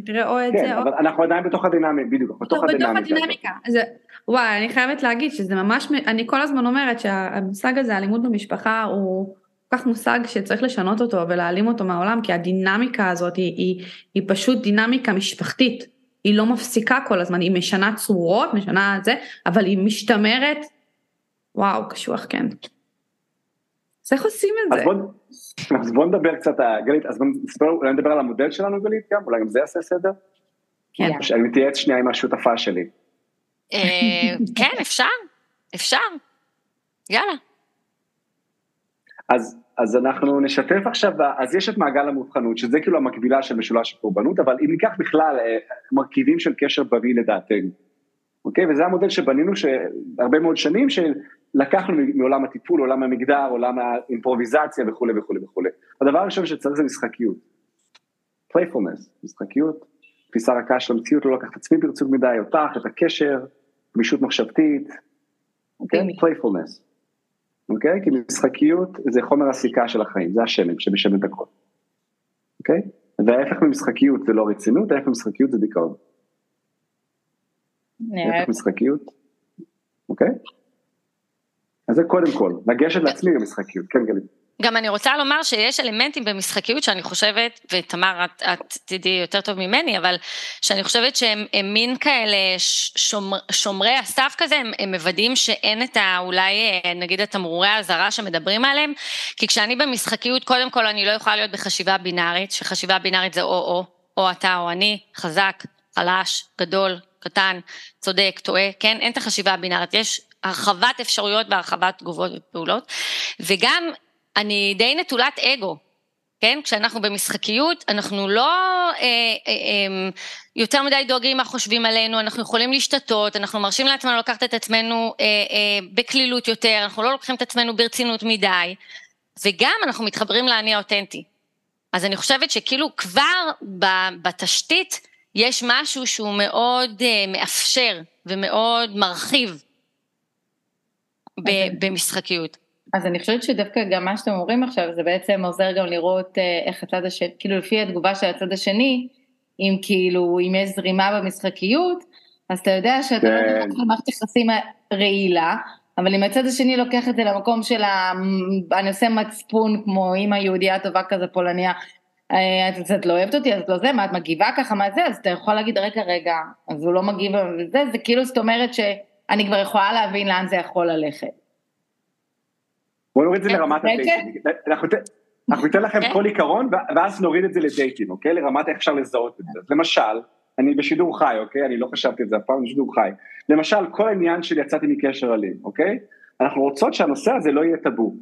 תראה או את כן, זה או... אבל אנחנו עדיין בתוך הדינמיקה, בדיוק, בתוך הדינמיקה. בתוך הדינמיקה. זה, וואי, אני חייבת להגיד שזה ממש, אני כל הזמן אומרת שהמושג הזה, אלימות במשפחה, הוא כך מושג שצריך לשנות אותו ולהעלים אותו מהעולם, כי הדינמיקה הזאת היא, היא, היא פשוט דינמיקה משפחתית. היא לא מפסיקה כל הזמן, היא משנה צורות, משנה זה, אבל היא משתמרת, וואו, קשוח, כן. אז איך עושים את זה? אז בוא נדבר קצת, גלית, אז אולי נדבר על המודל שלנו גלית גם, אולי גם זה יעשה סדר? כן. אני מתייעץ שנייה עם השותפה שלי. אה, כן, אפשר, אפשר, יאללה. אז, אז אנחנו נשתף עכשיו, אז יש את מעגל המובחנות, שזה כאילו המקבילה של משולש הקורבנות, אבל אם ניקח בכלל אה, מרכיבים של קשר בריא לדעתנו, אוקיי? וזה המודל שבנינו הרבה מאוד שנים, שלקחנו מעולם הטיפול, עולם המגדר, עולם האימפרוביזציה וכולי וכולי וכולי. הדבר הראשון שצריך זה משחקיות. playfulness, משחקיות, תפיסה רכה של המציאות, לא לקחת את עצמי ברצינות מדי, אותך, את הקשר, גמישות מחשבתית, אוקיי? playfulness. אוקיי? כי משחקיות זה חומר הסיכה של החיים, זה השמן שמשמן את הכל. אוקיי? וההפך ממשחקיות זה לא רצינות, ההפך ממשחקיות זה דיכאון. נראה. משחקיות, אוקיי? אז זה קודם כל, לגשת לעצמי במשחקיות, כן גלית. גם אני רוצה לומר שיש אלמנטים במשחקיות שאני חושבת, ותמר את, את תדעי יותר טוב ממני, אבל שאני חושבת שהם מין כאלה שומר, שומרי הסף כזה, הם, הם מוודאים שאין את ה... אולי אה, נגיד התמרורי האזהרה שמדברים עליהם, כי כשאני במשחקיות, קודם כל אני לא יכולה להיות בחשיבה בינארית, שחשיבה בינארית זה או-או, או אתה או אני, חזק, חלש, גדול, קטן, צודק, טועה, כן? אין את החשיבה הבינארית, יש הרחבת אפשרויות והרחבת תגובות ופעולות, וגם אני די נטולת אגו, כן? כשאנחנו במשחקיות, אנחנו לא אה, אה, אה, יותר מדי דואגים מה חושבים עלינו, אנחנו יכולים להשתתות, אנחנו מרשים לעצמנו לקחת את עצמנו אה, אה, בקלילות יותר, אנחנו לא לוקחים את עצמנו ברצינות מדי, וגם אנחנו מתחברים לאני האותנטי. אז אני חושבת שכאילו כבר בתשתית יש משהו שהוא מאוד אה, מאפשר ומאוד מרחיב במשחקיות. אז אני חושבת שדווקא גם מה שאתם אומרים עכשיו זה בעצם עוזר גם לראות אה, איך הצד השני, כאילו לפי התגובה של הצד השני, אם כאילו, אם יש זרימה במשחקיות, אז אתה יודע שאתה לא כן. לא מערכת יחסים רעילה, אבל אם הצד השני לוקח את זה למקום של ה... אני עושה מצפון כמו אימא יהודייה טובה כזה פולניה, אה, את קצת לא אוהבת אותי, אז לא זה, מה את מגיבה ככה, מה זה, אז אתה יכול להגיד, רגע, רגע, אז הוא לא מגיב וזה, זה כאילו זאת אומרת שאני כבר יכולה להבין לאן זה יכול ללכת. בואו נוריד את זה לרמת הדייטים. אנחנו ניתן לכם. כל עיקרון, ואז נוריד את זה לדייטים, אוקיי? לרמת איך אפשר לזהות את זה. למשל, אני בשידור חי, אוקיי? אני לא חשבתי את זה אף פעם, בשידור חי. למשל, כל העניין של יצאתי מקשר אלים, אוקיי? אנחנו רוצות שהנושא הזה לא יהיה טאבו.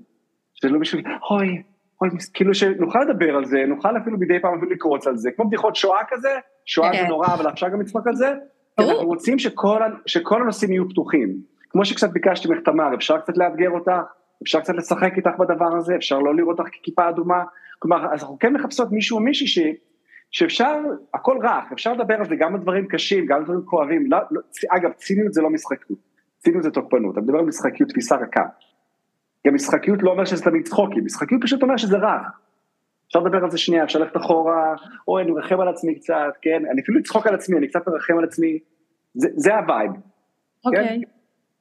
שלא מישהו, אוי, אוי, כאילו שנוכל לדבר על זה, נוכל אפילו מדי פעם אפילו לקרוץ על זה, כמו בדיחות שואה כזה, שואה זה כן. נורא, אבל אפשר גם לצחוק על זה, אנחנו רוצים שכל הנושאים יהיו פתוחים. כמו שקצת ביקשתי ממך תמר, אפשר קצת לאתגר אותך, אפשר קצת לשחק איתך בדבר הזה, אפשר לא לראות אותך ככיפה אדומה, כלומר, אז אנחנו כן מחפשות מישהו או מישהי ש, שאפשר, הכל רך, אפשר לדבר על זה גם על דברים קשים, גם על דברים כואבים, לא, לא, אגב, ציניות זה לא משחקיות, ציניות זה תוקפנות, אתה מדבר על משחקיות, תפיסה רכה. גם משחקיות לא אומר שזה תמיד צחוקים, משחקיות פשוט אומר שזה רך. אפשר לדבר על זה שנייה, אפשר ללכת אחורה, אוי, אני מרחם על עצמי קצת, כן, אני אפילו אצחוק על עצמי, אני קצת מרחם על עצמי, זה, זה ה vibe. אוקיי. Okay. כן?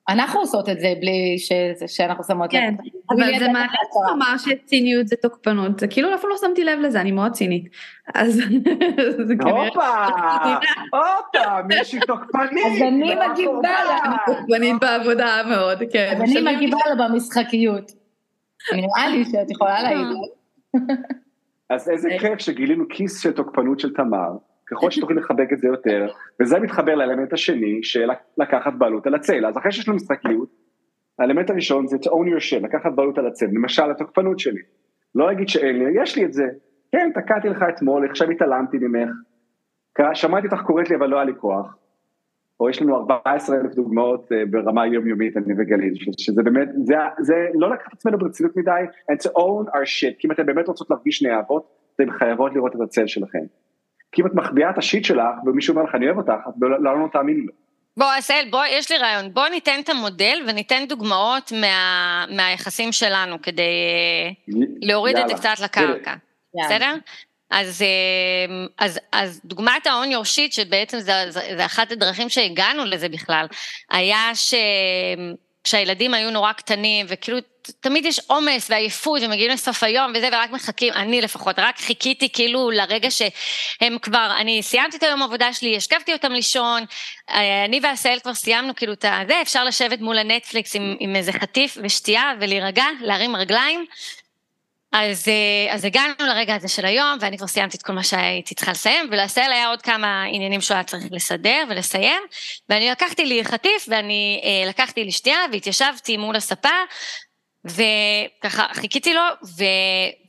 אנחנו עושות את זה בלי ש... שאנחנו שמות לב. כן, אבל זה מעניין לומר שציניות זה תוקפנות, זה כאילו אפילו לא שמתי לב לזה, אני מאוד צינית. אז זה כנראה... הופה, הופה, מישהי תוקפנית. אז אני מגיבה לה. אני תוקפנית בעבודה מאוד, כן. אז אני מגיבה לה במשחקיות. נראה לי שאת יכולה להעיד. אז איזה כיף שגילינו כיס של תוקפנות של תמר. ככל שתוכלי לחבק את זה יותר, וזה מתחבר לאלמנט השני של לקחת בעלות על הצל. אז אחרי שיש לנו משחקיות, האלמנט הראשון זה to own your shit, לקחת בעלות על הצל, למשל התוקפנות שלי. לא להגיד שאין לי, יש לי את זה. כן, תקעתי לך אתמול, עכשיו התעלמתי ממך. שמעתי אותך קוראת לי אבל לא היה לי כוח. או יש לנו 14 אלף דוגמאות אה, ברמה יומיומית, אני וגלית, שזה באמת, זה, זה לא לקחת עצמנו ברצינות מדי, and to own our shit, כי אם אתם באמת רוצות להרגיש נאהבות, אתם חייבות לראות את הצל שלכם. כי אם את מחביאה את השיט שלך ומישהו אומר לך אני אוהב אותך, את לא תאמיני לו. בוא עשאל, בוא, יש לי רעיון, בוא ניתן את המודל וניתן דוגמאות מה, מהיחסים שלנו כדי. להוריד יאללה. את זה קצת לקרקע, יאללה. בסדר? אז, אה, אז, אז דוגמת ה-on your sheet, שבעצם זה, זה, זה אחת הדרכים שהגענו לזה בכלל, היה ש... כשהילדים היו נורא קטנים, וכאילו תמיד יש עומס ועייפות ומגיעים לסוף היום וזה, ורק מחכים, אני לפחות, רק חיכיתי כאילו לרגע שהם כבר, אני סיימתי את היום העבודה שלי, השכבתי אותם לישון, אה, אני ועשהאל כבר סיימנו כאילו את זה, אפשר לשבת מול הנטפליקס עם, עם איזה חטיף ושתייה ולהירגע, להרים רגליים. אז, אה, אז הגענו לרגע הזה של היום, ואני כבר סיימתי את כל מה שהייתי צריכה לסיים, ולעשאל היה עוד כמה עניינים שהוא היה צריך לסדר ולסיים, ואני לקחתי לי חטיף, ואני אה, לקחתי לי שתייה, והתיישבתי מול הספה, וככה חיכיתי לו, ו...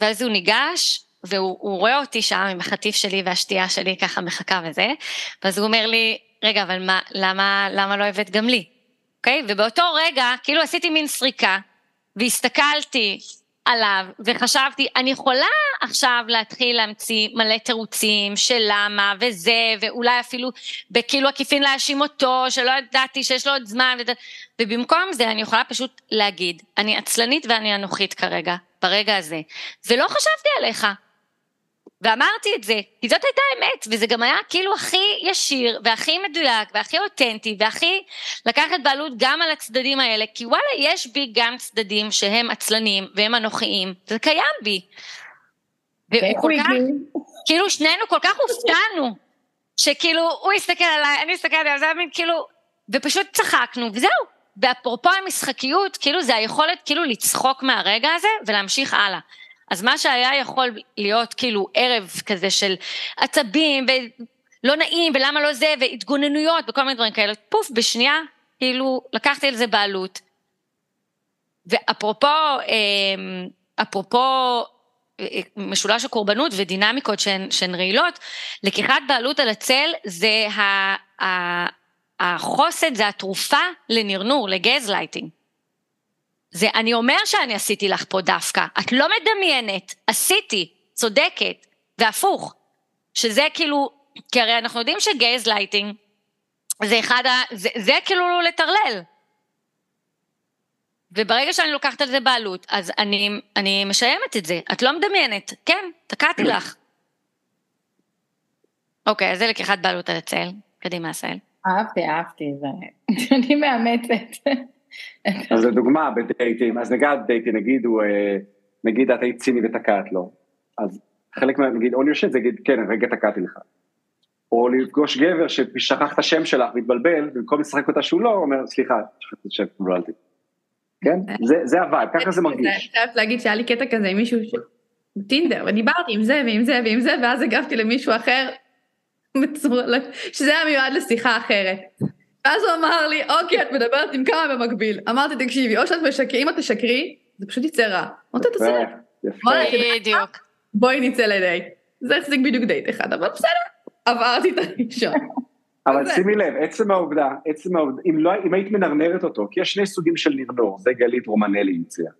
ואז הוא ניגש, והוא רואה אותי שם עם החטיף שלי והשתייה שלי ככה מחכה וזה, ואז הוא אומר לי, רגע, אבל מה, למה, למה לא הבאת גם לי? אוקיי? Okay? ובאותו רגע, כאילו עשיתי מין סריקה, והסתכלתי עליו, וחשבתי, אני יכולה עכשיו להתחיל להמציא מלא תירוצים של למה וזה, ואולי אפילו בכאילו עקיפין להאשים אותו, שלא ידעתי שיש לו עוד זמן, וד... ובמקום זה אני יכולה פשוט להגיד, אני עצלנית ואני אנוכית כרגע, ברגע הזה, ולא חשבתי עליך. ואמרתי את זה, כי זאת הייתה האמת, וזה גם היה כאילו הכי ישיר, והכי מדויק, והכי אותנטי, והכי לקחת בעלות גם על הצדדים האלה, כי וואלה, יש בי גם צדדים שהם עצלנים, והם אנוכיים, זה קיים בי. ואיך הוא הגיע? כאילו שנינו כל כך הופתענו, שכאילו הוא הסתכל עליי, אני הסתכלתי על זה, כאילו, ופשוט צחקנו, וזהו. ואפרופו המשחקיות, כאילו זה היכולת כאילו לצחוק מהרגע הזה ולהמשיך הלאה. אז מה שהיה יכול להיות כאילו ערב כזה של עצבים ולא נעים ולמה לא זה והתגוננויות וכל מיני דברים כאלה, פוף, בשנייה כאילו לקחתי על זה בעלות. ואפרופו, אמ, אפרופו משולש הקורבנות ודינמיקות שהן, שהן רעילות, לקיחת בעלות על הצל זה החוסן, זה התרופה לנרנור, לגז לייטינג. זה, אני אומר שאני עשיתי לך פה דווקא, את לא מדמיינת, עשיתי, צודקת, והפוך, שזה כאילו, כי הרי אנחנו יודעים שגייז לייטינג זה אחד ה... זה, זה כאילו לטרלל. וברגע שאני לוקחת על זה בעלות, אז אני, אני משיימת את זה, את לא מדמיינת, כן, תקעתי לך. אוקיי, אז זה לקיחת בעלות על הצל, קדימה עשהאל. אהבתי, אהבתי, זה... אני מאמצת. אז לדוגמה בדייטים, אז נגיד דייטים, נגיד הוא, אה, נגיד את היית ציני ותקעת לו, אז חלק מה... נגיד אולי יושבת, זה יגיד כן, רגע תקעתי לך. או לפגוש גבר ששכח את השם שלך והתבלבל, במקום לשחק אותה שהוא לא, אומר סליחה, שכחתי את השם, התבלבלתי. כן? זה ה vibe, ככה זה מרגיש. אני חייבת להגיד שהיה לי קטע כזה עם מישהו בטינדר, ודיברתי עם זה ועם זה ועם זה, ואז הגבתי למישהו אחר, שזה היה מיועד לשיחה אחרת. ואז הוא אמר לי, אוקיי, את מדברת עם כמה במקביל. אמרתי, תקשיבי, או שאת משקרי, אם את תשקרי, זה פשוט יצא רע. אמרתי, תעשה. יפה. בדיוק. בואי נצא לדייט. זה החזיק בדיוק דייט אחד, אבל בסדר, עברתי את הראשון. אבל שימי לב, עצם העובדה, עצם העובדה, אם, לא, אם היית מנרנרת אותו, כי יש שני סוגים של נרנור, זה גלית רומנלי המציאה.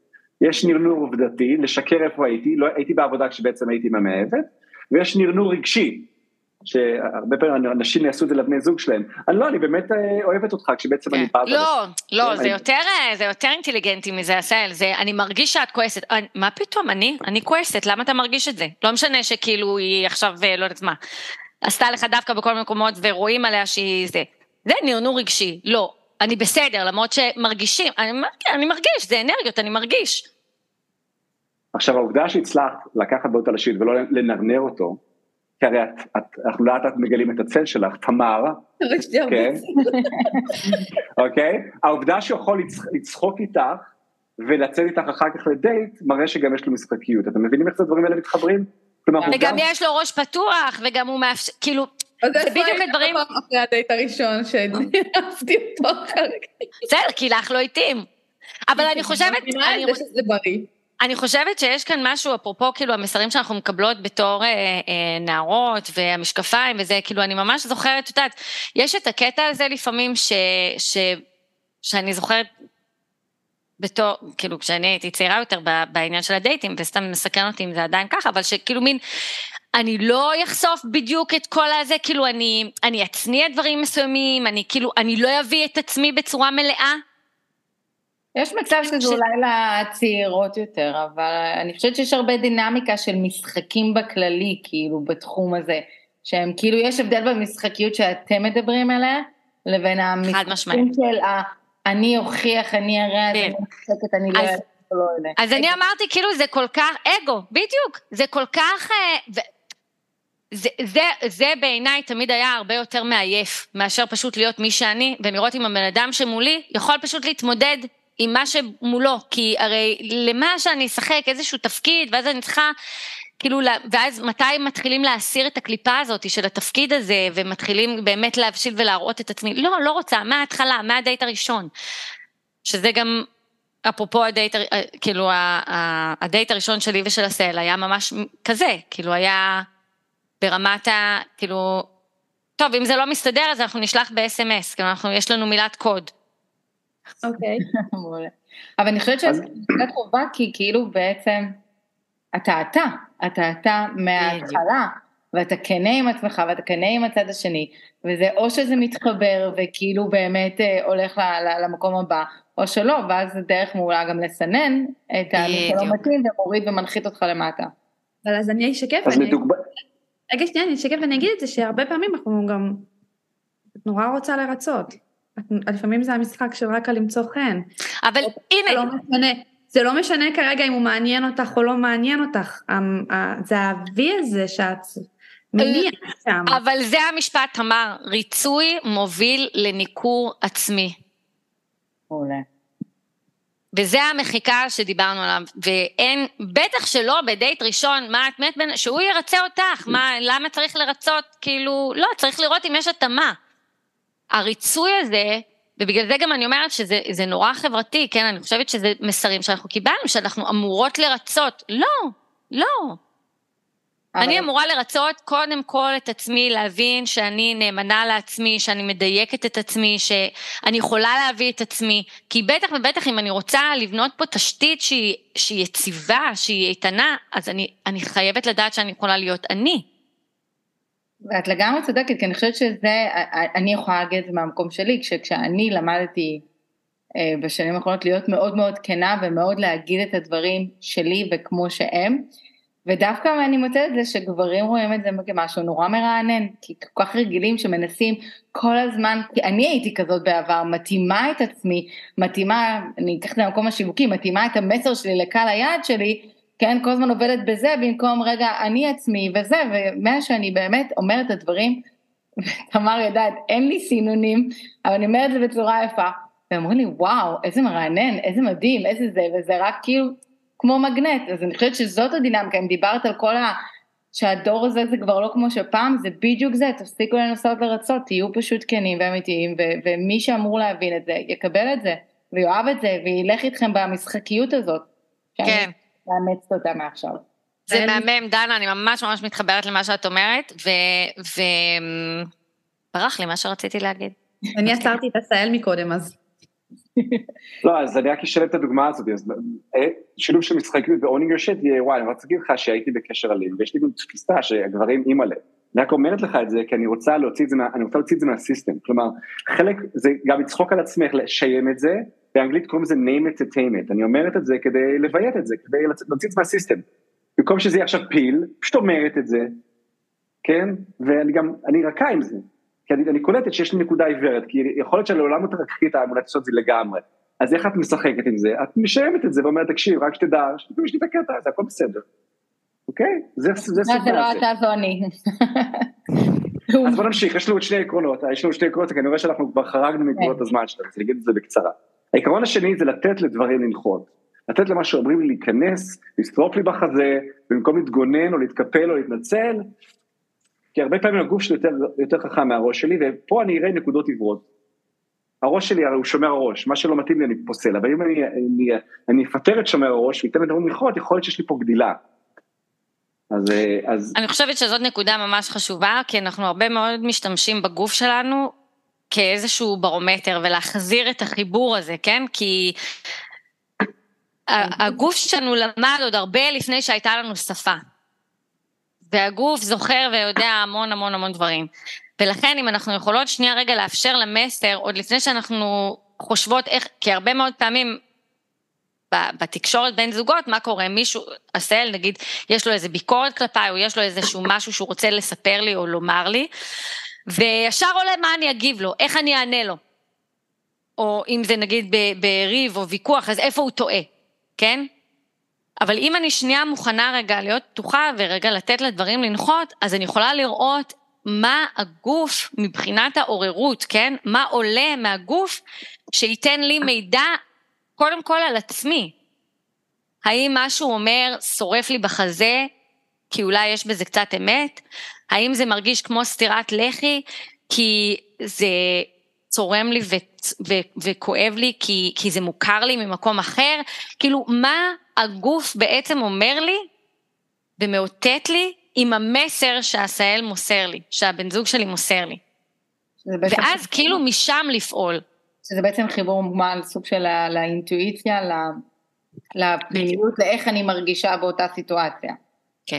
יש נרנור עובדתי, לשקר איפה הייתי, לא הייתי בעבודה כשבעצם הייתי ממאהבת, ויש נרנור רגשי, שהרבה פעמים אנשים יעשו את זה לבני זוג שלהם. אני לא, אני באמת אה, אוהבת אותך כשבעצם אני באה... לא, לא, זה יותר אה, זה יותר אינטליגנטי מזה, עשהאל, זה אני מרגיש שאת כועסת. מה פתאום, אני? אני כועסת, למה אתה מרגיש את זה? לא משנה שכאילו היא עכשיו, אה, לא יודעת מה, עשתה לך דווקא בכל מיני מקומות ורואים עליה שהיא זה. זה נרנור רגשי, לא. אני בסדר, למרות שמרגישים, אני, אני מרגיש, זה אנרגיות, אני מרגיש. עכשיו העובדה שהצלחת לקחת באותו לשית ולא לנרנר אותו, כי הרי את, את, אנחנו לאט לאט מגלים את הצל שלך, תמר, כן, אוקיי, העובדה שהוא יכול לצחוק איתך ולצאת איתך אחר כך לדייט, מראה שגם יש לו משחקיות, אתם מבינים איך הדברים האלה מתחברים? וגם יש לו ראש פתוח, וגם הוא מאפשר, כאילו, זה בדיוק הדברים... אחרי הדייט הראשון שאהבתי אותו אחר כך. בסדר, כי לך לא התאים. אבל אני חושבת... שזה בריא. אני חושבת שיש כאן משהו, אפרופו כאילו המסרים שאנחנו מקבלות בתור אה, אה, נערות והמשקפיים וזה, כאילו אני ממש זוכרת, את יודעת, יש את הקטע הזה לפעמים ש, ש, שאני זוכרת בתור, כאילו כשאני הייתי צעירה יותר בעניין של הדייטים, וסתם מסקרן אותי אם זה עדיין ככה, אבל שכאילו מין, אני לא אחשוף בדיוק את כל הזה, כאילו אני, אני אצניע דברים מסוימים, אני כאילו, אני לא אביא את עצמי בצורה מלאה, יש מצב שזה ש... אולי לצעירות יותר, אבל אני חושבת שיש הרבה דינמיקה של משחקים בכללי, כאילו, בתחום הזה, שהם כאילו, יש הבדל במשחקיות שאתם מדברים עליה, לבין המשחקים של ה... אני אוכיח, אני אראה, אני משחקת, אני לא יודעת. לא אז אני אמרתי, כאילו, זה כל כך, אגו, בדיוק, זה כל כך, אה, זה, זה, זה בעיניי תמיד היה הרבה יותר מעייף, מאשר פשוט להיות מי שאני, ולראות אם הבן אדם שמולי יכול פשוט להתמודד עם מה שמולו, כי הרי למה שאני אשחק איזשהו תפקיד, ואז אני צריכה, כאילו, ואז מתי מתחילים להסיר את הקליפה הזאת של התפקיד הזה, ומתחילים באמת להבשיל ולהראות את עצמי, לא, לא רוצה, מההתחלה, מהדייט הראשון. שזה גם, אפרופו הדייט, כאילו, הדייט הראשון שלי ושל הסל היה ממש כזה, כאילו, היה ברמת ה, כאילו, טוב, אם זה לא מסתדר, אז אנחנו נשלח ב-SMS, כאילו, אנחנו, יש לנו מילת קוד. אוקיי. אבל אני חושבת שזו נקודת חובה, כי כאילו בעצם, אתה אתה, אתה אתה מההתחלה, ואתה כנה עם עצמך, ואתה כנה עם הצד השני, וזה או שזה מתחבר, וכאילו באמת אה, הולך למקום הבא, או שלא, ואז זה דרך מעולה גם לסנן את המי שלא מתאים, ומוריד ומנחית אותך למטה. אבל אז אני אשקף, אז אני... לדוגמה, רגע שנייה, אני אשקף ואני אגיד את זה שהרבה פעמים אנחנו גם... נורא רוצה לרצות. את, לפעמים זה המשחק של רק על למצוא חן. אבל זה לא הנה, משנה, זה לא משנה כרגע אם הוא מעניין אותך או לא מעניין אותך. ה- זה ה-V הזה שאת מניע שם. אבל זה המשפט, תמר, ריצוי מוביל לניכור עצמי. מעולה. וזה המחיקה שדיברנו עליו, ואין, בטח שלא בדייט ראשון, מה את מת בין, שהוא ירצה אותך, מה, למה צריך לרצות, כאילו, לא, צריך לראות אם יש התאמה. הריצוי הזה, ובגלל זה גם אני אומרת שזה זה נורא חברתי, כן, אני חושבת שזה מסרים שאנחנו קיבלנו, שאנחנו אמורות לרצות. לא, לא. אבל- אני אמורה לרצות קודם כל את עצמי, להבין שאני נאמנה לעצמי, שאני מדייקת את עצמי, שאני יכולה להביא את עצמי, כי בטח ובטח אם אני רוצה לבנות פה תשתית שהיא, שהיא יציבה, שהיא איתנה, אז אני, אני חייבת לדעת שאני יכולה להיות אני. ואת לגמרי צודקת, כי אני חושבת שזה, אני יכולה להגיד את זה מהמקום שלי, כש, כשאני למדתי אה, בשנים האחרונות להיות מאוד מאוד כנה ומאוד להגיד את הדברים שלי וכמו שהם, ודווקא אני מוצאת את זה שגברים רואים את זה כמשהו נורא מרענן, כי כל כך רגילים שמנסים כל הזמן, כי אני הייתי כזאת בעבר, מתאימה את עצמי, מתאימה, אני אקח את זה למקום השיווקי, מתאימה את המסר שלי לקהל היעד שלי, כן, כל הזמן עובדת בזה במקום רגע אני עצמי וזה, ומאז שאני באמת אומרת את הדברים, ותמר יודעת, אין לי סינונים, אבל אני אומרת את זה בצורה יפה, ואומרים לי וואו, איזה מרענן, איזה מדהים, איזה זה, וזה רק כאילו כמו מגנט, אז אני חושבת שזאת הדינמיקה, אם דיברת על כל ה... שהדור הזה זה כבר לא כמו שפעם, זה בדיוק זה, תפסיקו לנסות לרצות, תהיו פשוט כנים ואמיתיים, ו- ומי שאמור להבין את זה, יקבל את זה, ויאהב את זה, וילך איתכם במשחקיות הזאת. כן. לאמץ אותה מעכשיו. זה אין- מהמם, דנה, אני ממש ממש מתחברת למה שאת אומרת, ו... ו... ברח לי מה שרציתי להגיד. אני עצרתי את עשהאל מקודם, אז... לא, אז אני רק אשלם את הדוגמה הזאת, אז אה, שילוב של ו-owning your shit, יהיה, וואי, אני רוצה להגיד לך שהייתי בקשר אלים, ויש לי גם תפיסה שהגברים אימא'לה. אני רק אומרת לך את זה, כי אני רוצה להוציא את זה, מה- אני רוצה להוציא את זה מהסיסטם, כלומר, חלק, זה גם לצחוק על עצמך, לשיים את זה, באנגלית קוראים לזה name it to tame it, אני אומרת את זה כדי לביית את זה, כדי להוציא את זה מהסיסטם. במקום שזה יהיה עכשיו פיל, פשוט אומרת את זה, כן, ואני גם, אני רכה עם זה, כי אני, אני קולטת שיש לי נקודה עיוורת, כי יכול להיות שלעולם לא תרקחי את האמונה לעשות את זה לגמרי. אז איך את משחקת עם זה? את משיימת את זה ואומרת, תקשיב, רק שתדע, יש לי את הקטע הזה, הכל בסדר. אוקיי? זה, זה זה לא. אתה זו אני. אז בוא נמשיך, יש לנו עוד שני עקרונות, יש לנו שני עקרונות, כי אני רואה שאנחנו כבר חרגנו מגבולות הזמן שלנו, אז אני אגיד את זה בקצרה. העיקרון השני זה לתת לדברים לנחות. לתת למה שאומרים לי להיכנס, לשרוף לי בחזה, במקום להתגונן או להתקפל או להתנצל, כי הרבה פעמים הגוף שלי יותר, יותר חכם מהראש שלי, ופה אני אראה נקודות עיוורות. הראש שלי הרי הוא שומר הראש, מה שלא מתאים לי אני פוסל, אבל אם אני, אני, אני אפטר את שומר הראש ואתן לדברים לנחות, יכול להיות שיש לי פה גדילה. אז, אה, אז אני חושבת שזאת נקודה ממש חשובה, כי אנחנו הרבה מאוד משתמשים בגוף שלנו כאיזשהו ברומטר, ולהחזיר את החיבור הזה, כן? כי הגוף שלנו למד עוד הרבה לפני שהייתה לנו שפה. והגוף זוכר ויודע המון המון המון דברים. ולכן אם אנחנו יכולות שנייה רגע לאפשר למסר, עוד לפני שאנחנו חושבות איך, כי הרבה מאוד פעמים בתקשורת בין זוגות, מה קורה? מישהו, עשהאל נגיד, יש לו איזה ביקורת כלפיי, או יש לו איזשהו משהו שהוא רוצה לספר לי או לומר לי, וישר עולה מה אני אגיב לו, איך אני אענה לו. או אם זה נגיד בריב או ויכוח, אז איפה הוא טועה, כן? אבל אם אני שנייה מוכנה רגע להיות פתוחה ורגע לתת לדברים לנחות, אז אני יכולה לראות מה הגוף מבחינת העוררות, כן? מה עולה מהגוף שייתן לי מידע קודם כל על עצמי. האם מה שהוא אומר שורף לי בחזה, כי אולי יש בזה קצת אמת? האם זה מרגיש כמו סטירת לחי, כי זה צורם לי ו- ו- וכואב לי, כי, כי זה מוכר לי ממקום אחר? כאילו, מה הגוף בעצם אומר לי ומאותת לי עם המסר שעשהאל מוסר לי, שהבן זוג שלי מוסר לי. ואז כאילו משם לפעול. שזה בעצם חיבור מוגבל, סוג של ה- לאינטואיציה, לפנימיות, לאיך אני מרגישה באותה סיטואציה. כן.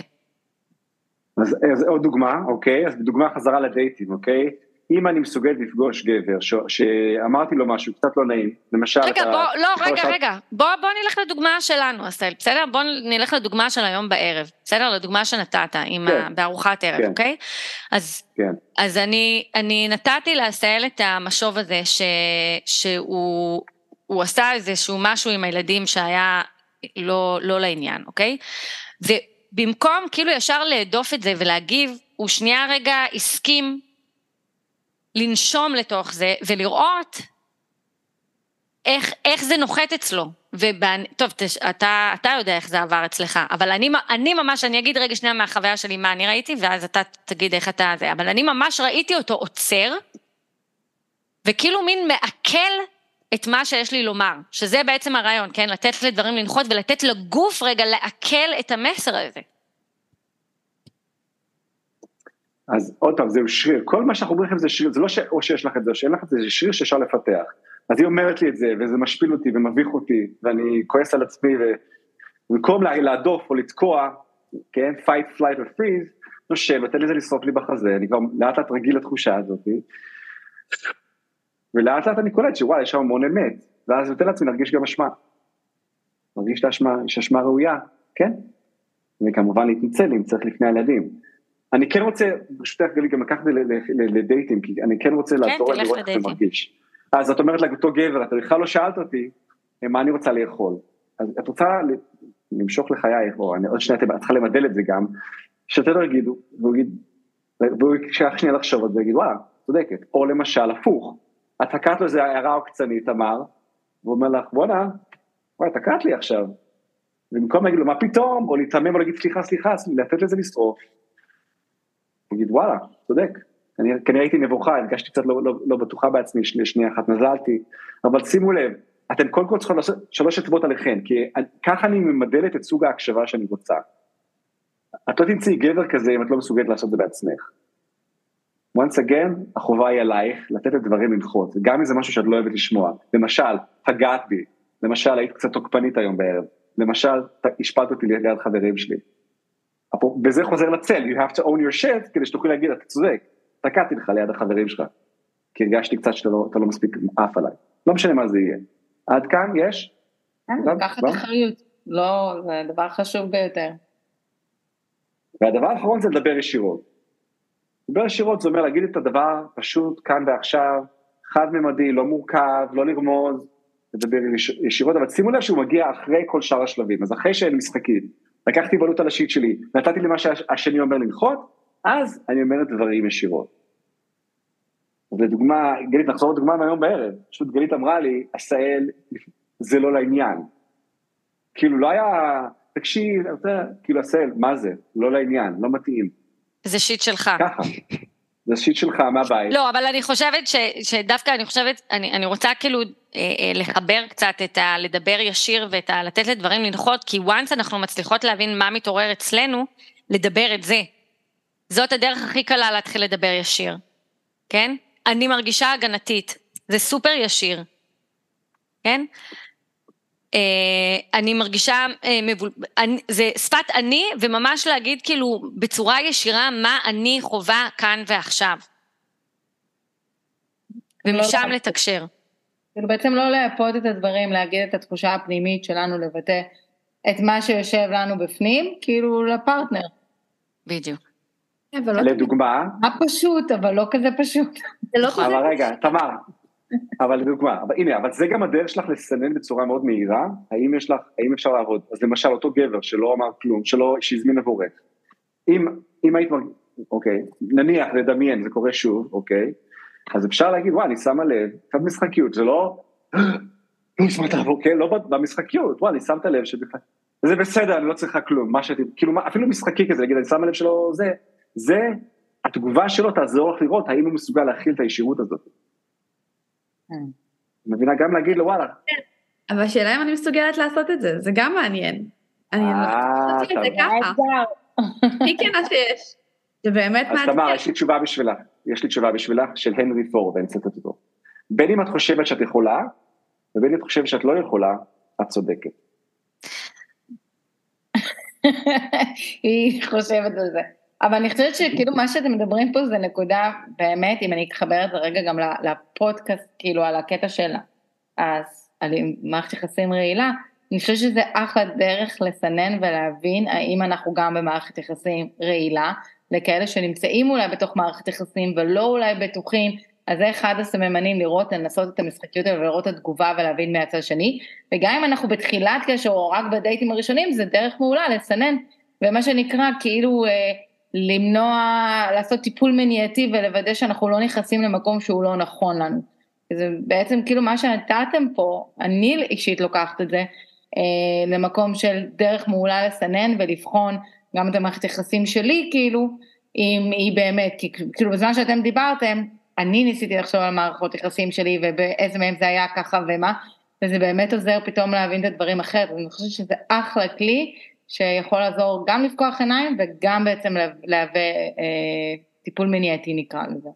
אז, אז עוד דוגמה, אוקיי? אז דוגמה חזרה לדייטים, אוקיי? אם אני מסוגלת לפגוש גבר ש... שאמרתי לו משהו קצת לא נעים, למשל... רגע, אתה... בוא, לא, רגע, רגע, בוא, בוא נלך לדוגמה שלנו, אסל, בסדר? בוא נלך לדוגמה של היום בערב, בסדר? לדוגמה שנתת עם כן. ה... בארוחת ערב, כן. אוקיי? אז, כן. אז אני, אני נתתי לעשהאל את המשוב הזה, ש... שהוא עשה איזשהו משהו עם הילדים שהיה לא, לא לעניין, אוקיי? ובמקום כאילו ישר להדוף את זה ולהגיב, הוא שנייה רגע הסכים לנשום לתוך זה ולראות איך, איך זה נוחת אצלו. ובאני, טוב, תש, אתה, אתה יודע איך זה עבר אצלך, אבל אני, אני ממש, אני אגיד רגע שנייה מהחוויה שלי מה אני ראיתי, ואז אתה תגיד איך אתה זה, אבל אני ממש ראיתי אותו עוצר, וכאילו מין מעכל את מה שיש לי לומר, שזה בעצם הרעיון, כן? לתת לדברים לנחות ולתת לגוף רגע לעכל את המסר הזה. אז עוד פעם, זהו שריר, כל מה שאנחנו אומרים לכם זה שריר, זה לא או שיש לך את זה או שאין לך את זה, זה שריר שאפשר לפתח. אז היא אומרת לי את זה, וזה משפיל אותי ומביך אותי, ואני כועס על עצמי, ובמקום להדוף או לתקוע, כן, fight, flight or freeze, נושב, נותן לזה לשרוף לי בחזה, אני כבר לאט לאט רגיל לתחושה הזאת, ולאט לאט אני קולט שוואי, יש שם המון אמת, ואז נותן לעצמי להרגיש גם אשמה. מרגיש את האשמה, יש אשמה ראויה, כן? וכמובן להתנצל אם צריך לפני הילדים. אני כן רוצה, ברשותך גלי, גם לקחת לדייטים, כי אני כן רוצה כן, לעזור לראות איך זה מרגיש. אז את אומרת לאותו גבר, אתה בכלל לא שאלת אותי, מה אני רוצה לאכול. אז את רוצה למשוך לחייך, או אני עוד שניה, את צריכה למדל את זה גם, שאתם לא יגידו, והוא יגיד, והוא יקשח שנייה לחשוב על זה, ויגיד, וואלה, צודקת. או למשל, הפוך, את תקעת לו איזה הערה עוקצנית, אמר, והוא אומר לך, בואנה, וואי, תקעת לי עכשיו. במקום להגיד לו, מה פתאום, או להתעמם או להגיד, סליחה, סליחה, לתת לזה לשרוף. להגיד וואלה, צודק, כנראה הייתי נבוכה, הרגשתי קצת לא, לא, לא בטוחה בעצמי, שנייה אחת נזלתי, אבל שימו לב, אתם קודם כל צריכים לעשות שלוש אצבעות עליכם, כי ככה אני ממדלת את סוג ההקשבה שאני רוצה. את לא תמצאי גבר כזה אם את לא מסוגלת לעשות את זה בעצמך. Once again, החובה היא עלייך לתת את דברים לנחות, גם אם זה משהו שאת לא אוהבת לשמוע. למשל, פגעת בי, למשל, היית קצת תוקפנית היום בערב, למשל, השפעת אותי ליד חברים שלי. וזה חוזר לצל, you have to own your shit, כדי שתוכלי להגיד, אתה צודק, תקעתי לך ליד החברים שלך, כי הרגשתי קצת שאתה לא, לא מספיק עף עליי, לא משנה מה זה יהיה. עד כאן יש? כן, לקחת אחריות, לא, זה דבר חשוב ביותר. והדבר האחרון זה לדבר ישירות. לדבר ישירות זה אומר להגיד את הדבר פשוט כאן ועכשיו, חד-ממדי, לא מורכב, לא לרמוז, לדבר ישירות, אבל שימו לב שהוא מגיע אחרי כל שאר השלבים, אז אחרי שאין משחקים, לקחתי בעלות על השיט שלי, נתתי למה שהשני אומר לנחות, אז אני אומר את דברים ישירות. אז לדוגמה, גלית, נחזור לדוגמה מהיום בערב, פשוט גלית אמרה לי, עשהאל, זה לא לעניין. כאילו לא היה, תקשיב, כאילו עשהאל, מה זה? לא לעניין, לא מתאים. זה שיט שלך. ככה. זה שיט שלך מהבית. לא, אבל אני חושבת ש, שדווקא אני חושבת, אני, אני רוצה כאילו אה, אה, לחבר קצת את ה... לדבר ישיר ואת ה... לתת לדברים לנחות, כי once אנחנו מצליחות להבין מה מתעורר אצלנו, לדבר את זה. זאת הדרך הכי קלה להתחיל לדבר ישיר, כן? אני מרגישה הגנתית, זה סופר ישיר, כן? אה, אני מרגישה, אה, זה שפת אני וממש להגיד כאילו בצורה ישירה מה אני חווה כאן ועכשיו. ומשם לא לתקשר. כאילו בעצם לא לאפות את הדברים, להגיד את התחושה הפנימית שלנו, לבטא את מה שיושב לנו בפנים, כאילו לפרטנר. בדיוק. לא לדוגמה. מה פשוט, אבל לא כזה פשוט. לא אבל רגע, תמר, אבל לדוגמה, אבל הנה, אבל זה גם הדרך שלך לסנן בצורה מאוד מהירה, האם יש לך, האם אפשר לעבוד, אז למשל אותו גבר שלא אמר כלום, שלא, שהזמין עבורך, אם, אם היית, אוקיי, נניח, לדמיין, זה קורה שוב, אוקיי, אז אפשר להגיד, וואי, אני שמה לב, קצת משחקיות, זה לא, לא הזמנת עבור, כן, לא במשחקיות, וואי, אני שמת לב שבכלל, זה בסדר, אני לא צריכה כלום, מה שאתם, כאילו, אפילו משחקי כזה, להגיד, אני שמה לב שלא, זה, זה, התגובה שלו תעזור לך לראות האם הוא מסוגל להכיל את הישירות הזאת. כן. מבינה גם להגיד לו וואלה. אבל השאלה אם אני מסוגלת לעשות את זה, זה גם מעניין. אני לא חושבת את זה ככה. הכי כנה שיש. זה באמת מעניין. אז תמר, יש לי תשובה בשבילך, יש לי תשובה בשבילך של הנרי פורד, אני אצטט אותו. בין אם את חושבת שאת יכולה, ובין אם את חושבת שאת לא יכולה, את צודקת. היא חושבת על זה. אבל אני חושבת שכאילו מה שאתם מדברים פה זה נקודה באמת, אם אני אתחבר את זה רגע גם לפודקאסט, כאילו על הקטע של על מערכת יחסים רעילה, אני חושבת שזה אחלה דרך לסנן ולהבין האם אנחנו גם במערכת יחסים רעילה, לכאלה שנמצאים אולי בתוך מערכת יחסים ולא אולי בטוחים, אז זה אחד הסממנים לראות, לנסות את המשחקיות האלה ולראות את התגובה ולהבין מהצד השני, וגם אם אנחנו בתחילת קשר או רק בדייטים הראשונים, זה דרך מעולה לסנן, ומה שנקרא כאילו אה, למנוע, לעשות טיפול מניעתי ולוודא שאנחנו לא נכנסים למקום שהוא לא נכון לנו. זה בעצם כאילו מה שנתתם פה, אני אישית לוקחת את זה, אה, למקום של דרך מעולה לסנן ולבחון גם את המערכת יחסים שלי, כאילו, אם היא באמת, כאילו בזמן שאתם דיברתם, אני ניסיתי לחשוב על מערכות יחסים שלי ובאיזה מהם זה היה ככה ומה, וזה באמת עוזר פתאום להבין את הדברים אחרת, אני חושבת שזה אחלה כלי שיכול לעזור גם לפקוח עיניים וגם בעצם להווה אה, טיפול מניעתי נקרא לזה.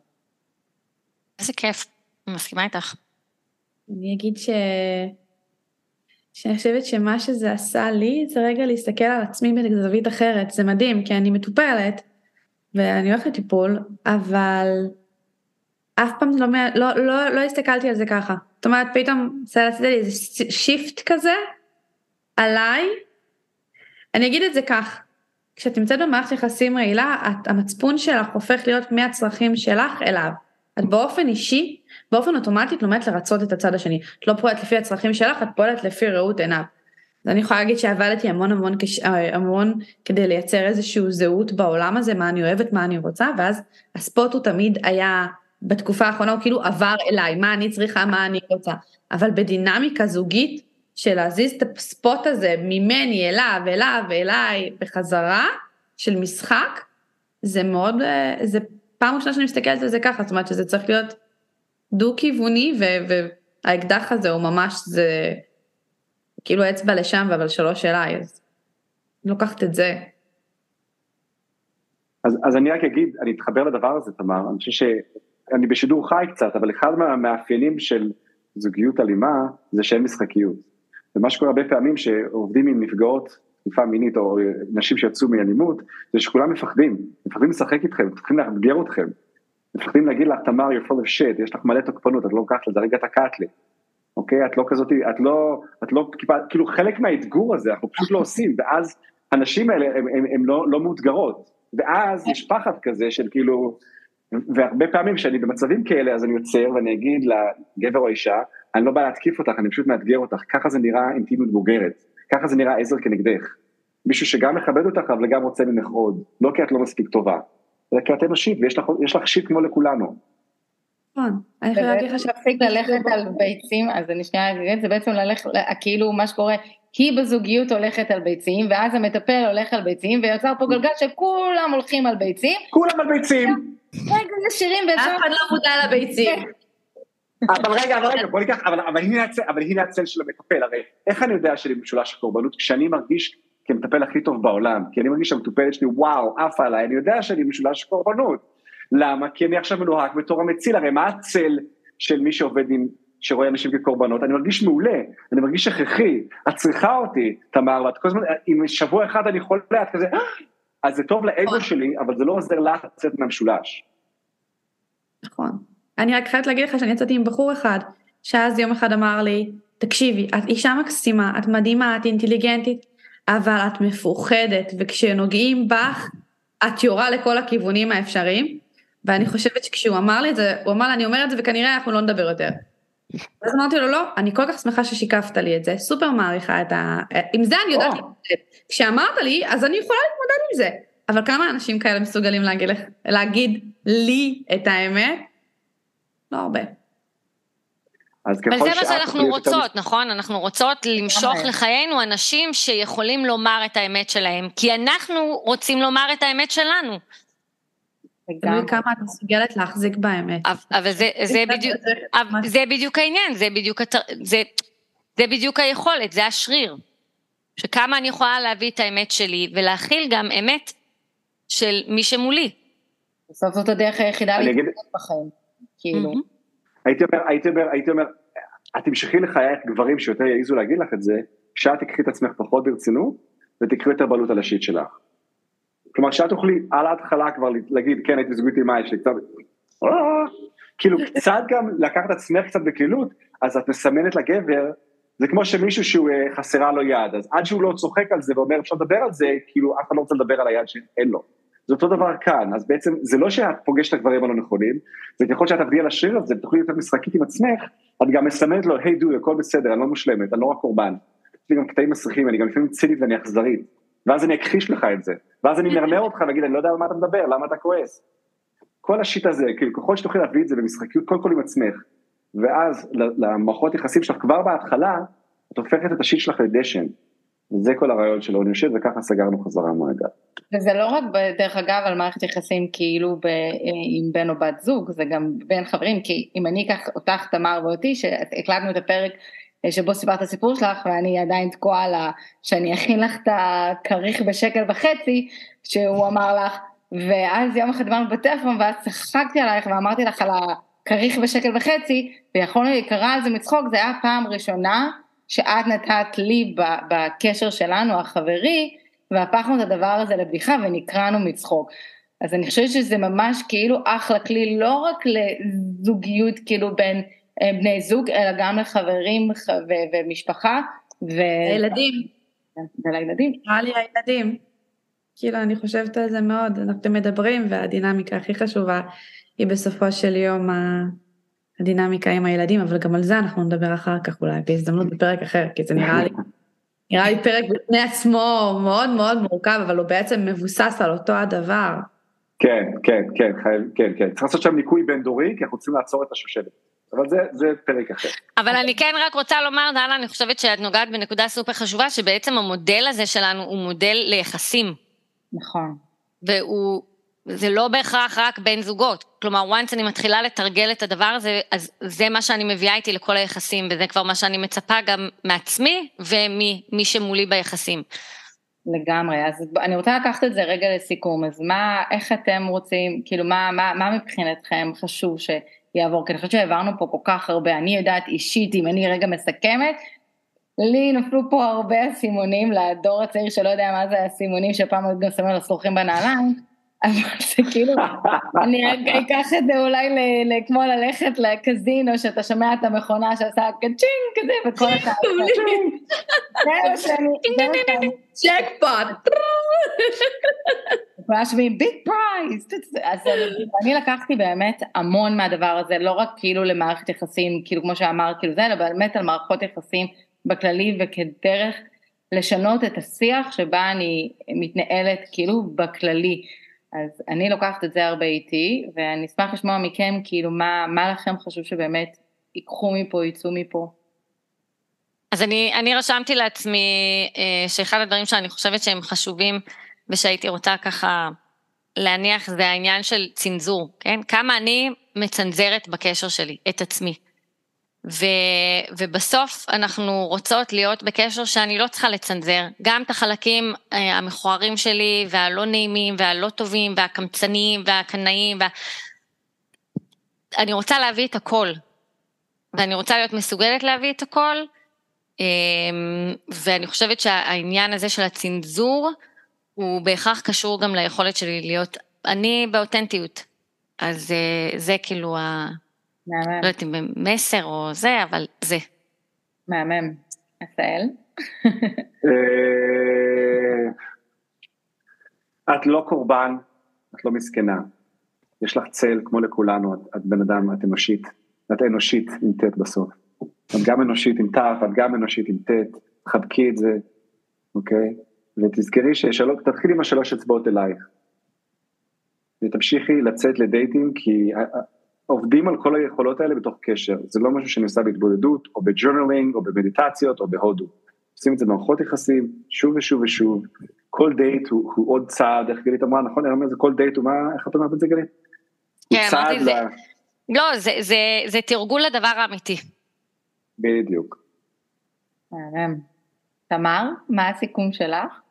איזה כיף, אני מסכימה איתך. אני אגיד ש... שאני חושבת שמה שזה עשה לי זה רגע להסתכל על עצמי בזווית אחרת, זה מדהים כי אני מטופלת ואני הולכת לטיפול, אבל אף פעם לא, לא, לא, לא הסתכלתי על זה ככה. זאת אומרת פתאום זה עשית לי איזה שיפט כזה עליי, אני אגיד את זה כך, כשאת נמצאת במערכת יחסים רעילה, את, המצפון שלך הופך להיות מהצרכים שלך אליו. את באופן אישי באופן אוטומטי את לומדת לרצות את הצד השני. את לא פועלת לפי הצרכים שלך, את פועלת לפי ראות עיניו. אז אני יכולה להגיד שעבדתי המון המון, אה, המון כדי לייצר איזושהי זהות בעולם הזה, מה אני אוהבת, מה אני רוצה, ואז הספוט הוא תמיד היה, בתקופה האחרונה הוא כאילו עבר אליי, מה אני צריכה, מה אני רוצה. אבל בדינמיקה זוגית, של להזיז את הספוט הזה ממני אליו, אליו, אליי, בחזרה, של משחק, זה מאוד, אה, זה פעם ראשונה שאני מסתכלת על זה ככה, זאת אומרת שזה צריך להיות דו-כיווני, והאקדח הזה הוא ממש, זה כאילו אצבע לשם, אבל שלוש אליי, אז לוקחת את זה. אז, אז אני רק אגיד, אני אתחבר לדבר הזה, תמר, אני חושב שאני בשידור חי קצת, אבל אחד מהמאפיינים של זוגיות אלימה, זה שאין משחקיות. ומה שקורה הרבה פעמים שעובדים עם נפגעות תקיפה מינית או נשים שיצאו מאלימות, זה שכולם מפחדים, מפחדים לשחק איתכם, מפחדים לאתגר אתכם. מפחדים להגיד לך, תמר, you're full of shit, יש לך מלא תוקפנות, את לא לוקחת לזה, רגע תקעת לי. אוקיי? את לא כזאת, את לא, את לא, כאילו חלק מהאתגור הזה, אנחנו פשוט לא עושים, ואז הנשים האלה, הן לא, לא מאותגרות. ואז יש פחד כזה של כאילו, והרבה פעמים כשאני במצבים כאלה, אז אני עוצר ואני אגיד לגבר או האישה, אני לא בא להתקיף אותך, אני פשוט מאתגר אותך, ככה זה נראה אינטימיות בוגרת, ככה זה נראה עזר כנגדך. מישהו שגם מכבד אותך, אבל גם רוצה ממך עוד, לא כי את לא מספיק טובה. זה כי את אנושית ויש לך שיט כמו לכולנו. נכון, אני יכולה להגיד לך להפסיק ללכת על ביצים, אז אני שנייה אגיד, זה בעצם ללכת, כאילו מה שקורה, היא בזוגיות הולכת על ביצים, ואז המטפל הולך על ביצים, ויוצר פה גלגל שכולם הולכים על ביצים. כולם על ביצים. רגע, ישירים ואפשר... אף אחד לא מודע לביצים. אבל רגע, אבל רגע, בוא ניקח, אבל הנה הצל של המטפל, הרי איך אני יודע שאני במשולש הקורבנות, כשאני מרגיש כמטפל הכי טוב בעולם, כי אני מרגיש שהמטופלת שלי וואו, עפה עליי, אני יודע שאני משולש קורבנות. למה? כי אני עכשיו מנוהג בתור המציל, הרי מה הצל של מי שעובד עם, שרואה אנשים כקורבנות? אני מרגיש מעולה, אני מרגיש הכרחי, את צריכה אותי, תמר, ואת כל הזמן, אם שבוע אחד אני חולה, את כזה, אה! אז זה טוב לאגו נכון. שלי, אבל זה לא עוזר לך לצאת מהמשולש. נכון. אני רק חייבת להגיד לך שאני יצאתי עם בחור אחד, שאז יום אחד אמר לי, תקשיבי, את אישה מקסימה, את מדהימה, את אינטליגנטית, אבל את מפוחדת, וכשנוגעים בך, את יורה לכל הכיוונים האפשריים, ואני חושבת שכשהוא אמר לי את זה, הוא אמר לי, אני אומר את זה וכנראה אנחנו לא נדבר יותר. אז אמרתי לו, לא, אני כל כך שמחה ששיקפת לי את זה, סופר מעריכה את ה... עם זה אני יודעת להתמודד. כשאמרת לי, אז אני יכולה להתמודד עם זה. אבל כמה אנשים כאלה מסוגלים להגיד, להגיד לי את האמת? לא הרבה. אז ככל אבל זה מה שאנחנו רוצות, יותר... נכון? אנחנו רוצות למשוך לחיינו אנשים שיכולים לומר את האמת שלהם, כי אנחנו רוצים לומר את האמת שלנו. תלוי כמה את מסוגלת להחזיק באמת. אבל זה, זה, בדיוק, זה בדיוק העניין, זה בדיוק, זה, זה בדיוק היכולת, זה השריר. שכמה אני יכולה להביא את האמת שלי ולהכיל גם אמת של מי שמולי. בסוף זאת הדרך היחידה להתמודד בחיים, כאילו. הייתי אומר, הייתי אומר, הייתי אומר, את תמשכי לחיי גברים שיותר יעיזו להגיד לך את זה, כשאת תקחי את עצמך פחות ברצינות ותקחי יותר בעלות על השיט שלך. כלומר שאת תוכלי על ההתחלה כבר להגיד כן הייתי זוגית עם מאי שלי קצת, אה", כאילו קצת גם לקחת עצמך קצת בקלילות, אז את מסמנת לגבר, זה כמו שמישהו שהוא אה, חסרה לו יד, אז עד שהוא לא צוחק על זה ואומר אפשר לדבר על זה, כאילו אף אחד לא רוצה לדבר על היד שאין לו. זה אותו דבר כאן, אז בעצם זה לא שאת פוגשת את הדברים הלא נכונים, זה ככל שאת עבדי על השריר הזה ותוכלי להיות משחקית עם עצמך, את גם מסמנת לו, היי דו, הכל בסדר, אני לא מושלמת, אני לא רק קורבן. יש לי גם קטעים מסריחים, אני גם לפעמים צינית ואני אכזרית. ואז אני אכחיש לך את זה, ואז אני מרמה אותך ואגיד, אני לא יודע על מה אתה מדבר, למה אתה כועס. כל השיט הזה, כאילו ככל שתוכלי להביא את זה במשחקיות, קודם כל עם עצמך, ואז למערכות יחסים שלך כבר בהתחלה, את הופכת את השיט שלך לדשן. וזה כל הרעיון של עוני יושב, וככה סגרנו חזרה מעגל. וזה לא רק דרך אגב על מערכת יחסים כאילו ב, עם בן או בת זוג, זה גם בין חברים, כי אם אני אקח אותך תמר ואותי, שהקלטנו את הפרק שבו סיפרת את הסיפור שלך ואני עדיין תקועה על ה... שאני אכין לך את הכריך בשקל וחצי, שהוא אמר לך, ואז יום אחד דיברנו בטלפון ואז צחקתי עלייך ואמרתי לך על הכריך בשקל וחצי, ויכולנו להיקרא על זה מצחוק, זה היה פעם ראשונה שאת נתת לי בקשר שלנו החברי, והפכנו את הדבר הזה לבדיחה ונקרענו מצחוק. אז אני חושבת שזה ממש כאילו אחלה כלי, לא רק לזוגיות כאילו בין אה, בני זוג, אלא גם לחברים ומשפחה. ו... לילדים. ולילדים. נראה לי הילדים. כאילו, אני חושבת על זה מאוד, אנחנו מדברים, והדינמיקה הכי חשובה היא בסופו של יום הדינמיקה עם הילדים, אבל גם על זה אנחנו נדבר אחר כך אולי, בהזדמנות בפרק אחר, כי זה נראה לי, נראה לי פרק בפני עצמו מאוד מאוד מורכב, אבל הוא בעצם מבוסס על אותו הדבר. כן, כן, כן, חייב, כן, כן, צריך לעשות שם ניקוי בין דורי, כי אנחנו רוצים לעצור את השושלת. אבל זה, זה פרק אחר. אבל אני כן רק רוצה לומר, דנה, אני חושבת שאת נוגעת בנקודה סופר חשובה, שבעצם המודל הזה שלנו הוא מודל ליחסים. נכון. והוא, זה לא בהכרח רק בין זוגות. כלומר, once אני מתחילה לתרגל את הדבר הזה, אז זה מה שאני מביאה איתי לכל היחסים, וזה כבר מה שאני מצפה גם מעצמי וממי שמולי ביחסים. לגמרי, אז אני רוצה לקחת את זה רגע לסיכום, אז מה, איך אתם רוצים, כאילו מה, מה, מה מבחינתכם חשוב שיעבור, כי אני חושבת שהעברנו פה כל כך הרבה, אני יודעת אישית, אם אני רגע מסכמת, לי נפלו פה הרבה אסימונים לדור הצעיר שלא יודע מה זה האסימונים שפעם היו גם שמים השלוחים בנעליים, אבל זה כאילו, אני אקח את זה אולי כמו ללכת לקזינו, שאתה שומע את המכונה שעושה ka-ching כזה, וכל התהליך. ג'קפוט. כולם שומעים big prize. אז אני לקחתי באמת המון מהדבר הזה, לא רק כאילו למערכת יחסים, כאילו כמו שאמרת, כאילו זה, אלא באמת על מערכות יחסים בכללי וכדרך לשנות את השיח שבה אני מתנהלת כאילו בכללי. אז אני לוקחת את זה הרבה איתי, ואני אשמח לשמוע מכם כאילו מה, מה לכם חשוב שבאמת ייקחו מפה, יצאו מפה. אז אני, אני רשמתי לעצמי אה, שאחד הדברים שאני חושבת שהם חשובים ושהייתי רוצה ככה להניח זה העניין של צנזור, כן? כמה אני מצנזרת בקשר שלי, את עצמי. ו, ובסוף אנחנו רוצות להיות בקשר שאני לא צריכה לצנזר, גם את החלקים אה, המכוערים שלי והלא נעימים והלא טובים והקמצניים והקנאים, וה... אני רוצה להביא את הכל, ואני רוצה להיות מסוגלת להביא את הכל, אמ, ואני חושבת שהעניין הזה של הצנזור הוא בהכרח קשור גם ליכולת שלי להיות אני באותנטיות, אז אה, זה כאילו ה... מהמם. לא יודעת אם במסר או זה, אבל זה. מהמם. עשאל? אה, את לא קורבן, את לא מסכנה. יש לך צל כמו לכולנו, את, את בן אדם, את אנושית. את אנושית עם ט' בסוף. את גם אנושית עם ת', את גם אנושית עם ט', תחבקי את זה, אוקיי? ותזכרי ששלוש, תתחילי עם השלוש אצבעות אלייך. ותמשיכי לצאת לדייטים, כי עובדים על כל היכולות האלה בתוך קשר, זה לא משהו שאני עושה בהתבודדות, או ב journaling, או במדיטציות, או בהודו. עושים את זה במערכות יחסים, שוב ושוב ושוב, כל דייט הוא, הוא עוד צעד, איך גלית אמרה, נכון, אני אומר, זה כל דייט הוא מה, איך את אומרת את זה גלית? כן, אמרתי, זה, לא, זה, זה, זה תרגול לדבר האמיתי. בדיוק. תמר, מה הסיכום שלך?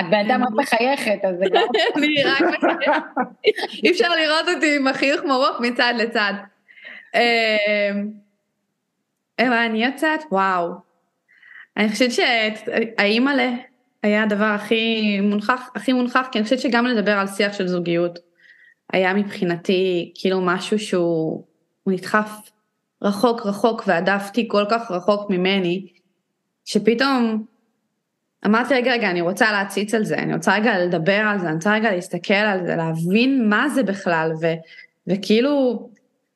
את בן אדם רק מחייכת, אז זה גם... אני רק מחייכת. אי אפשר לראות אותי עם החיוך מרוק מצד לצד. אמ, אני יוצאת? וואו. אני חושבת שהאימא'לה היה הדבר הכי מונחח, הכי מונחח, כי אני חושבת שגם לדבר על שיח של זוגיות היה מבחינתי כאילו משהו שהוא נדחף רחוק רחוק והדפתי כל כך רחוק ממני, שפתאום אמרתי רגע רגע אני רוצה להציץ על זה, אני רוצה רגע לדבר על זה, אני רוצה רגע להסתכל על זה, להבין מה זה בכלל, ו, וכאילו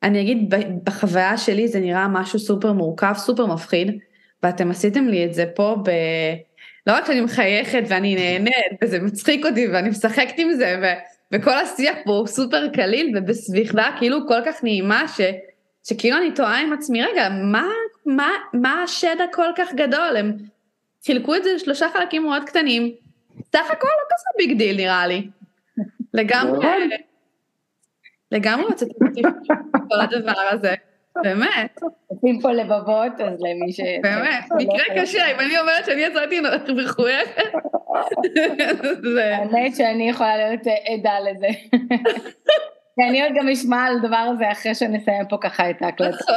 אני אגיד בחוויה שלי זה נראה משהו סופר מורכב, סופר מפחיד, ואתם עשיתם לי את זה פה ב... לא רק שאני מחייכת ואני נהנית וזה מצחיק אותי ואני משחקת עם זה ו, וכל השיח פה הוא סופר קליל ובסביבה כאילו כל כך נעימה ש, שכאילו אני תוהה עם עצמי רגע מה, מה, מה השד הכל כך גדול? הם חילקו את זה לשלושה חלקים מאוד קטנים. סך הכל לא כזה big deal נראה לי. לגמרי. לגמרי רציתי כל הדבר הזה. באמת. עושים פה לבבות, אז למי ש... באמת, מקרה קשה, אם אני אומרת שאני יצאתי מחויכת, האמת שאני יכולה להיות עדה לזה. כי אני עוד גם אשמע על הדבר הזה אחרי שנסיים פה ככה את ההקלטה.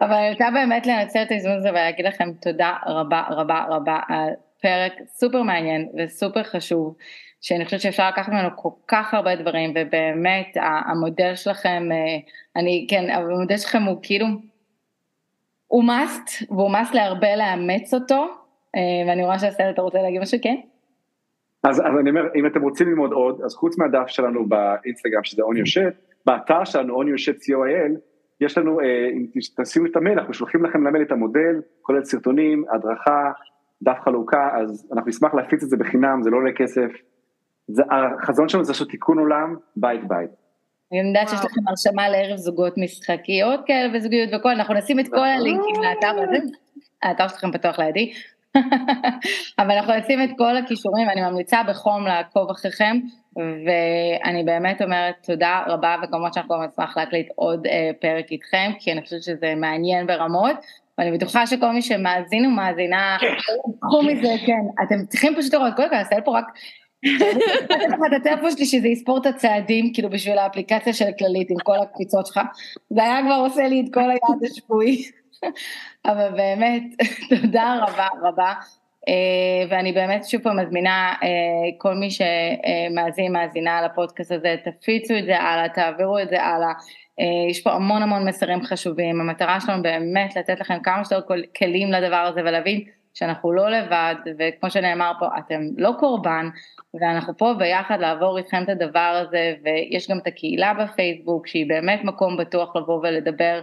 אבל אני רוצה באמת לנצל את ההזדמנות הזה ולהגיד לכם תודה רבה רבה רבה על פרק סופר מעניין וסופר חשוב. שאני חושבת שאפשר לקחת ממנו כל כך הרבה דברים, ובאמת המודל שלכם, אה, אני, כן, המודל שלכם הוא כאילו, הוא must, והוא must להרבה לאמץ אותו, אה, ואני רואה שהסרט, אתה רוצה להגיד משהו, כן? אז, אז אני אומר, אם אתם רוצים ללמוד עוד, אז חוץ מהדף שלנו באינסטגרם שזה אוני יושט, באתר שלנו אוני יושט co.il, יש לנו, אה, אם תשימו את המייל, אנחנו שולחים לכם למייל את המודל, כולל סרטונים, הדרכה, דף חלוקה, אז אנחנו נשמח להפיץ את זה בחינם, זה לא עולה כסף, זה, החזון שלנו זה לעשות תיקון עולם בית בית. אני יודעת שיש לכם הרשמה לערב זוגות משחקיות כאלה וזוגיות וכל, אנחנו נשים את כל הלינקים לאתר הזה, האתר שלכם פתוח לידי, אבל אנחנו נשים את כל הכישורים ואני ממליצה בחום לעקוב אחריכם, ואני באמת אומרת תודה רבה וכמובן שאנחנו גם נשמח להקליט עוד אה, פרק איתכם, כי אני חושבת שזה מעניין ברמות. ואני בטוחה שכל מי שמאזין ומאזינה, קחו מזה, כן, אתם צריכים פשוט לראות, קודם כל, נעשה פה רק את הטלפון שלי שזה יספור את הצעדים, כאילו בשביל האפליקציה של כללית עם כל הקפיצות שלך, זה היה כבר עושה לי את כל היעד השבועי, אבל באמת, תודה רבה רבה, אה, ואני באמת שוב פעם מזמינה אה, כל מי שמאזין, מאזינה על הפודקאסט הזה, תפיצו את זה הלאה, תעבירו את זה הלאה. אה, יש פה המון המון מסרים חשובים, המטרה שלנו באמת לתת לכם כמה שיותר כלים לדבר הזה ולהבין שאנחנו לא לבד, וכמו שנאמר פה, אתם לא קורבן, ואנחנו פה ביחד לעבור איתכם את הדבר הזה, ויש גם את הקהילה בפייסבוק, שהיא באמת מקום בטוח לבוא ולדבר,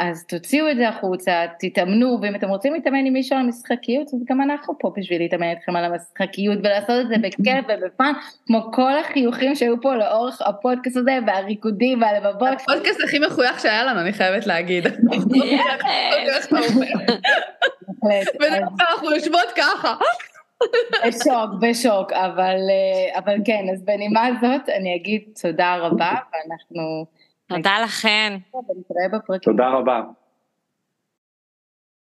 אז תוציאו את זה החוצה, תתאמנו, ואם אתם רוצים להתאמן עם מישהו על המשחקיות, אז גם אנחנו פה בשביל להתאמן איתכם על המשחקיות, ולעשות את זה בכיף ובפן, כמו כל החיוכים שהיו פה לאורך הפודקאסט הזה, והריקודים והלבבות. הפודקאסט הכי מחוייך שהיה לנו, אני חייבת להגיד. אנחנו יושבות ככה. בשוק, בשוק, אבל, אה, כן, אז בנימה הזאת אני אגיד תודה רבה, ואנחנו... תודה לכן. תודה רבה.